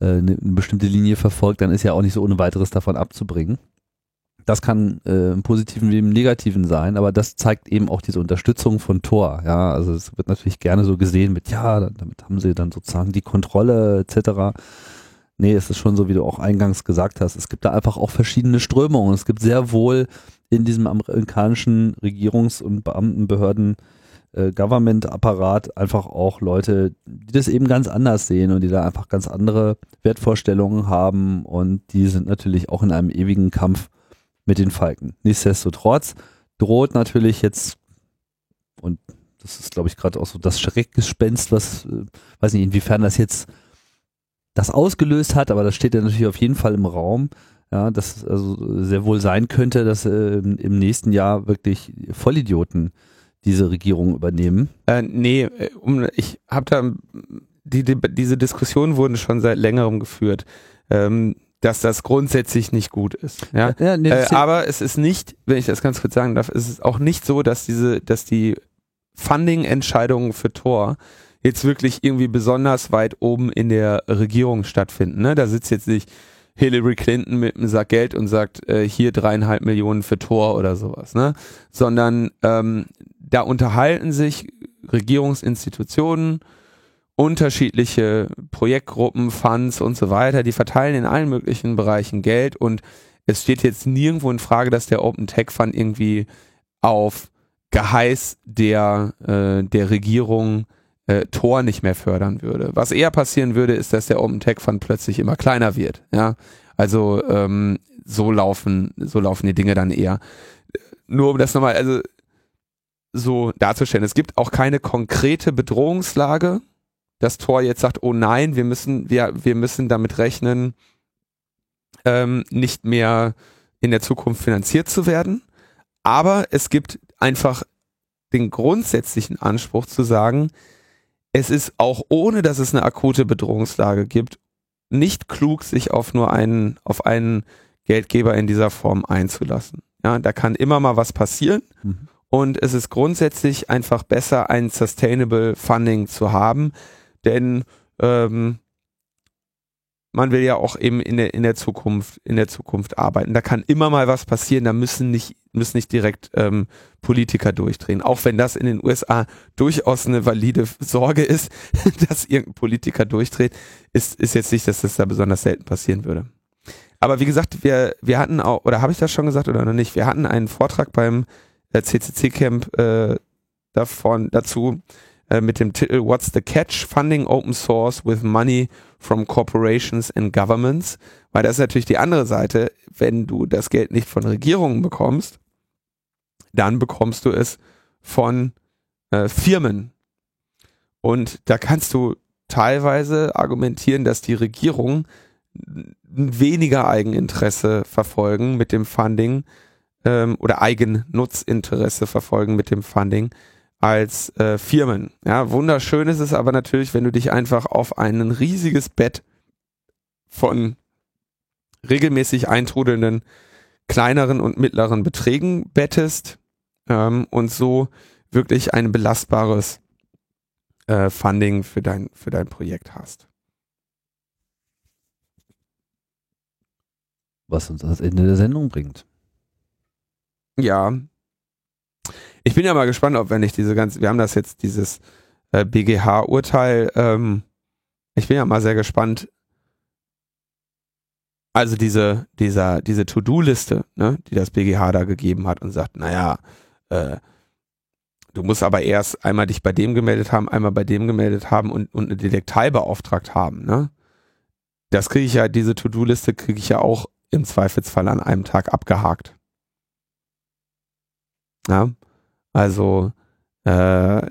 Speaker 1: äh, eine, eine bestimmte Linie verfolgt, dann ist ja auch nicht so ohne weiteres davon abzubringen. Das kann äh, im Positiven wie im Negativen sein, aber das zeigt eben auch diese Unterstützung von Tor. Ja, also es wird natürlich gerne so gesehen mit, ja, damit haben sie dann sozusagen die Kontrolle etc. Nee, es ist schon so, wie du auch eingangs gesagt hast. Es gibt da einfach auch verschiedene Strömungen. Es gibt sehr wohl in diesem amerikanischen Regierungs- und Beamtenbehörden äh, Government-Apparat einfach auch Leute, die das eben ganz anders sehen und die da einfach ganz andere Wertvorstellungen haben und die sind natürlich auch in einem ewigen Kampf mit den Falken. Nichtsdestotrotz droht natürlich jetzt, und das ist glaube ich gerade auch so das Schreckgespenst, was, äh, weiß nicht, inwiefern das jetzt das ausgelöst hat, aber das steht ja natürlich auf jeden Fall im Raum, ja, dass also sehr wohl sein könnte, dass äh, im nächsten Jahr wirklich Vollidioten diese Regierung übernehmen?
Speaker 2: Äh, nee, äh, ich habe da, die, die, diese Diskussionen wurden schon seit längerem geführt, ähm, dass das grundsätzlich nicht gut ist. Ja, ja nee, äh, aber es ist nicht, wenn ich das ganz kurz sagen darf, es ist auch nicht so, dass diese, dass die Funding-Entscheidungen für Tor jetzt wirklich irgendwie besonders weit oben in der Regierung stattfinden. Ne? Da sitzt jetzt nicht Hillary Clinton mit einem Sack Geld und sagt, äh, hier dreieinhalb Millionen für Tor oder sowas, ne? Sondern ähm, da unterhalten sich Regierungsinstitutionen, unterschiedliche Projektgruppen, Funds und so weiter, die verteilen in allen möglichen Bereichen Geld und es steht jetzt nirgendwo in Frage, dass der Open Tech Fund irgendwie auf Geheiß der, äh, der Regierung äh, Tor nicht mehr fördern würde. Was eher passieren würde, ist, dass der Open Tech Fund plötzlich immer kleiner wird. Ja, also ähm, so laufen, so laufen die Dinge dann eher. Nur um das nochmal, also so darzustellen. Es gibt auch keine konkrete Bedrohungslage. Das Tor jetzt sagt, oh nein, wir müssen, wir, wir müssen damit rechnen, ähm, nicht mehr in der Zukunft finanziert zu werden. Aber es gibt einfach den grundsätzlichen Anspruch zu sagen, es ist auch ohne, dass es eine akute Bedrohungslage gibt, nicht klug, sich auf nur einen, auf einen Geldgeber in dieser Form einzulassen. Ja, da kann immer mal was passieren. Mhm. Und es ist grundsätzlich einfach besser, ein Sustainable Funding zu haben, denn ähm, man will ja auch eben in der, in der Zukunft, in der Zukunft arbeiten. Da kann immer mal was passieren, da müssen nicht, müssen nicht direkt ähm, Politiker durchdrehen. Auch wenn das in den USA durchaus eine valide Sorge ist, [LAUGHS] dass irgendein Politiker durchdreht, ist, ist jetzt nicht, dass das da besonders selten passieren würde. Aber wie gesagt, wir, wir hatten auch, oder habe ich das schon gesagt oder noch nicht, wir hatten einen Vortrag beim äh, CCC Camp äh, davon dazu äh, mit dem Titel What's the Catch? Funding Open Source with Money from Corporations and Governments. Weil das ist natürlich die andere Seite. Wenn du das Geld nicht von Regierungen bekommst, dann bekommst du es von äh, Firmen. Und da kannst du teilweise argumentieren, dass die Regierungen weniger Eigeninteresse verfolgen mit dem Funding ähm, oder Eigennutzinteresse verfolgen mit dem Funding als äh, Firmen. Ja, wunderschön ist es aber natürlich, wenn du dich einfach auf ein riesiges Bett von regelmäßig eintrudelnden kleineren und mittleren Beträgen bettest ähm, und so wirklich ein belastbares äh, Funding für dein, für dein Projekt hast.
Speaker 1: Was uns das Ende der Sendung bringt.
Speaker 2: Ja. Ich bin ja mal gespannt, ob wenn ich diese ganze, wir haben das jetzt, dieses äh, BGH-Urteil, ähm, ich bin ja mal sehr gespannt, also diese, dieser, diese To-Do-Liste, ne, die das BGH da gegeben hat und sagt, naja, äh, du musst aber erst einmal dich bei dem gemeldet haben, einmal bei dem gemeldet haben und, und eine Detektei beauftragt haben, ne? Das kriege ich ja, diese To-Do-Liste kriege ich ja auch im Zweifelsfall an einem Tag abgehakt. Ja, also äh,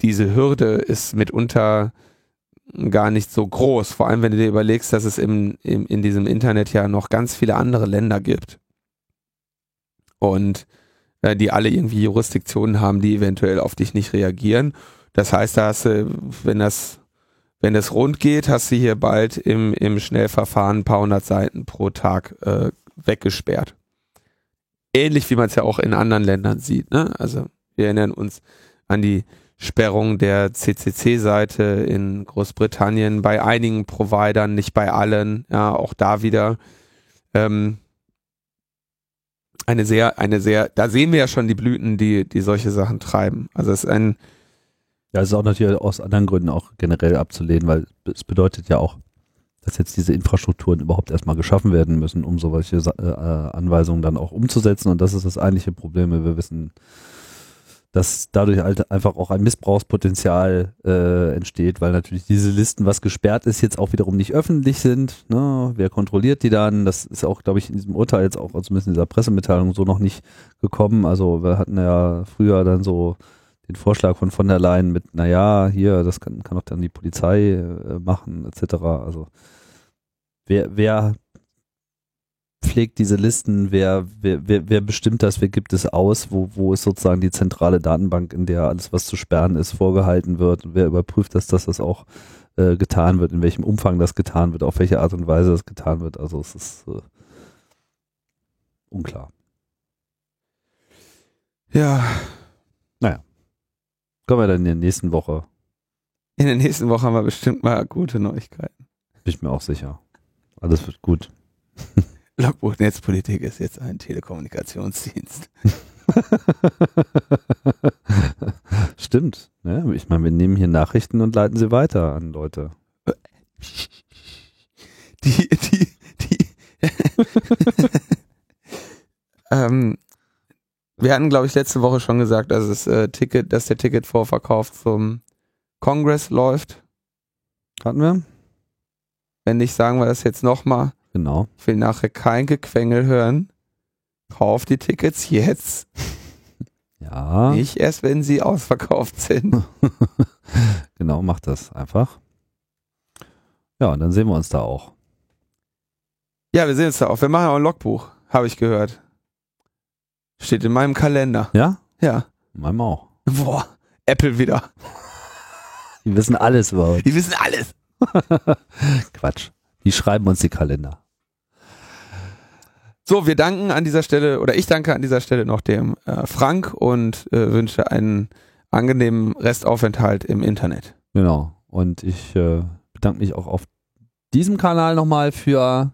Speaker 2: diese Hürde ist mitunter gar nicht so groß. Vor allem, wenn du dir überlegst, dass es im, im, in diesem Internet ja noch ganz viele andere Länder gibt. Und äh, die alle irgendwie Jurisdiktionen haben, die eventuell auf dich nicht reagieren. Das heißt, da hast du, wenn das, wenn das rund geht, hast du hier bald im, im Schnellverfahren ein paar hundert Seiten pro Tag äh, weggesperrt. Ähnlich wie man es ja auch in anderen Ländern sieht. Ne? Also wir erinnern uns an die Sperrung der CCC-Seite in Großbritannien bei einigen Providern, nicht bei allen. Ja, auch da wieder ähm, eine sehr, eine sehr, da sehen wir ja schon die Blüten, die, die solche Sachen treiben. Also es ist ein
Speaker 1: Ja, es ist auch natürlich aus anderen Gründen auch generell abzulehnen, weil es bedeutet ja auch, dass jetzt diese Infrastrukturen überhaupt erstmal geschaffen werden müssen, um solche äh, Anweisungen dann auch umzusetzen. Und das ist das eigentliche Problem. Wir wissen, dass dadurch halt einfach auch ein Missbrauchspotenzial äh, entsteht, weil natürlich diese Listen, was gesperrt ist, jetzt auch wiederum nicht öffentlich sind. Ne? Wer kontrolliert die dann? Das ist auch, glaube ich, in diesem Urteil jetzt auch, also zumindest in dieser Pressemitteilung so noch nicht gekommen. Also wir hatten ja früher dann so den Vorschlag von von der Leyen mit, naja, hier, das kann, kann doch dann die Polizei äh, machen, etc. Also wer, wer pflegt diese Listen, wer, wer, wer, wer bestimmt das, wer gibt es aus, wo, wo ist sozusagen die zentrale Datenbank, in der alles, was zu sperren ist, vorgehalten wird und wer überprüft das, dass das auch äh, getan wird, in welchem Umfang das getan wird, auf welche Art und Weise das getan wird. Also es ist äh, unklar.
Speaker 2: Ja.
Speaker 1: Naja. Kommen wir dann in der nächsten Woche.
Speaker 2: In der nächsten Woche haben wir bestimmt mal gute Neuigkeiten.
Speaker 1: Bin ich mir auch sicher. Alles wird gut. [LAUGHS]
Speaker 2: Logbuch Netzpolitik ist jetzt ein Telekommunikationsdienst. [LAUGHS]
Speaker 1: Stimmt. Ja, ich meine, wir nehmen hier Nachrichten und leiten sie weiter an Leute.
Speaker 2: Die, die, die. [LAUGHS] ähm, wir hatten, glaube ich, letzte Woche schon gesagt, dass es äh, Ticket, dass der Ticketvorverkauf zum Kongress läuft.
Speaker 1: Hatten wir?
Speaker 2: Wenn nicht, sagen wir das jetzt nochmal.
Speaker 1: Genau.
Speaker 2: Ich will nachher kein Gequengel hören. Kauf die Tickets jetzt. [LAUGHS]
Speaker 1: Ja.
Speaker 2: Nicht erst, wenn sie ausverkauft sind. [LAUGHS]
Speaker 1: genau, mach das einfach. Ja, und dann sehen wir uns da auch.
Speaker 2: Ja, wir sehen uns da auch. Wir machen auch ein Logbuch, habe ich gehört. Steht in meinem Kalender.
Speaker 1: Ja?
Speaker 2: Ja.
Speaker 1: In meinem auch.
Speaker 2: Boah, Apple wieder. [LAUGHS]
Speaker 1: Die wissen alles über uns.
Speaker 2: Die wissen alles. [LAUGHS]
Speaker 1: Quatsch. Die schreiben uns die Kalender.
Speaker 2: So, wir danken an dieser Stelle, oder ich danke an dieser Stelle noch dem äh, Frank und äh, wünsche einen angenehmen Restaufenthalt im Internet.
Speaker 1: Genau. Und ich äh, bedanke mich auch auf diesem Kanal nochmal für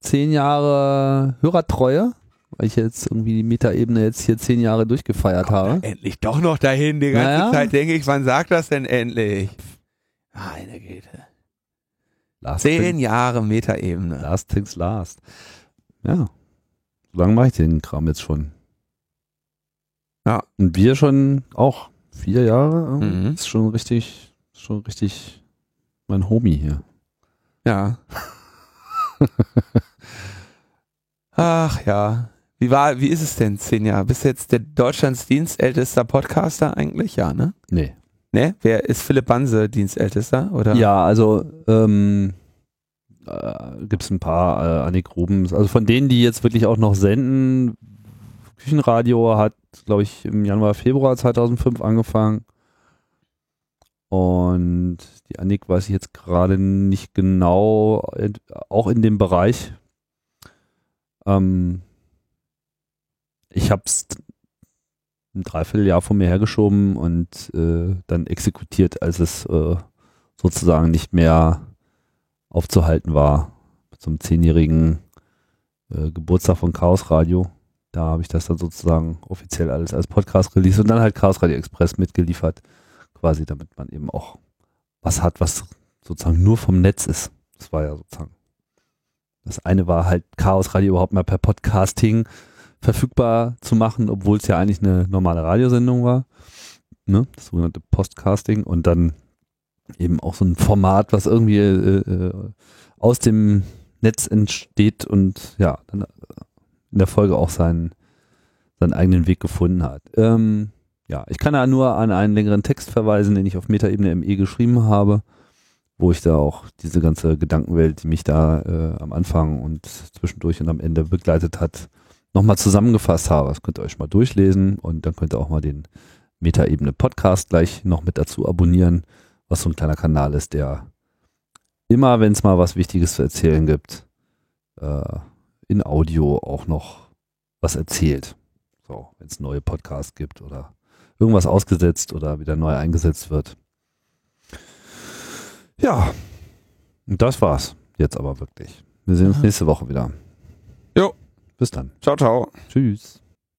Speaker 1: zehn Jahre Hörertreue, weil ich jetzt irgendwie die Metaebene jetzt hier zehn Jahre durchgefeiert habe.
Speaker 2: Endlich doch noch dahin. Die ganze
Speaker 1: Naja.
Speaker 2: Zeit denke ich, wann sagt das denn endlich? Meine Güte.
Speaker 1: Last,
Speaker 2: Zehn
Speaker 1: thing,
Speaker 2: Jahre Metaebene.
Speaker 1: last things last. Ja. So lange mache ich den Kram jetzt schon.
Speaker 2: Ja.
Speaker 1: Und wir schon auch vier Jahre.
Speaker 2: Mhm.
Speaker 1: Ist schon richtig, schon richtig mein Homie hier.
Speaker 2: Ja. [LAUGHS] Ach ja. Wie war, wie ist es denn, zehn Jahre? Bist du jetzt der Deutschlands dienstältester Podcaster eigentlich? Ja, ne?
Speaker 1: Nee.
Speaker 2: Ne? Wer ist Philipp Banse dienstältester? Oder?
Speaker 1: Ja, also ähm, äh, gibt es ein paar äh, Annik Rubens. Also von denen, die jetzt wirklich auch noch senden, Küchenradio hat, glaube ich, im Januar, Februar 2005 angefangen. Und die Annik weiß ich jetzt gerade nicht genau, auch in dem Bereich. Ähm, ich habe es ein Dreivierteljahr vor mir hergeschoben und äh, dann exekutiert, als es äh, sozusagen nicht mehr aufzuhalten war. Zum zehnjährigen äh, Geburtstag von Chaos Radio. Da habe ich das dann sozusagen offiziell alles als Podcast release und dann halt Chaos Radio Express mitgeliefert, quasi, damit man eben auch was hat, was sozusagen nur vom Netz ist. Das war ja sozusagen. Das eine war halt Chaos Radio überhaupt mal per Podcasting verfügbar zu machen, obwohl es ja eigentlich eine normale Radiosendung war. Ne? Das sogenannte Postcasting und dann eben auch so ein Format, was irgendwie äh, äh, aus dem Netz entsteht und ja, dann in der Folge auch seinen, seinen eigenen Weg gefunden hat. Ähm, ja, ich kann da nur an einen längeren Text verweisen, den ich auf Metaebene ME geschrieben habe, wo ich da auch diese ganze Gedankenwelt, die mich da äh, am Anfang und zwischendurch und am Ende begleitet hat, nochmal zusammengefasst habe. Das könnt ihr euch mal durchlesen und dann könnt ihr auch mal den Metaebene Podcast gleich noch mit dazu abonnieren, was so ein kleiner Kanal ist, der immer, wenn es mal was Wichtiges zu erzählen gibt, äh, in Audio auch noch was erzählt. So, wenn es neue Podcasts gibt oder irgendwas ausgesetzt oder wieder neu eingesetzt wird. Ja, und das war's jetzt aber wirklich. Wir sehen uns nächste Woche wieder.
Speaker 2: Jo.
Speaker 1: Bis dann.
Speaker 2: Ciao, ciao.
Speaker 1: Tschüss.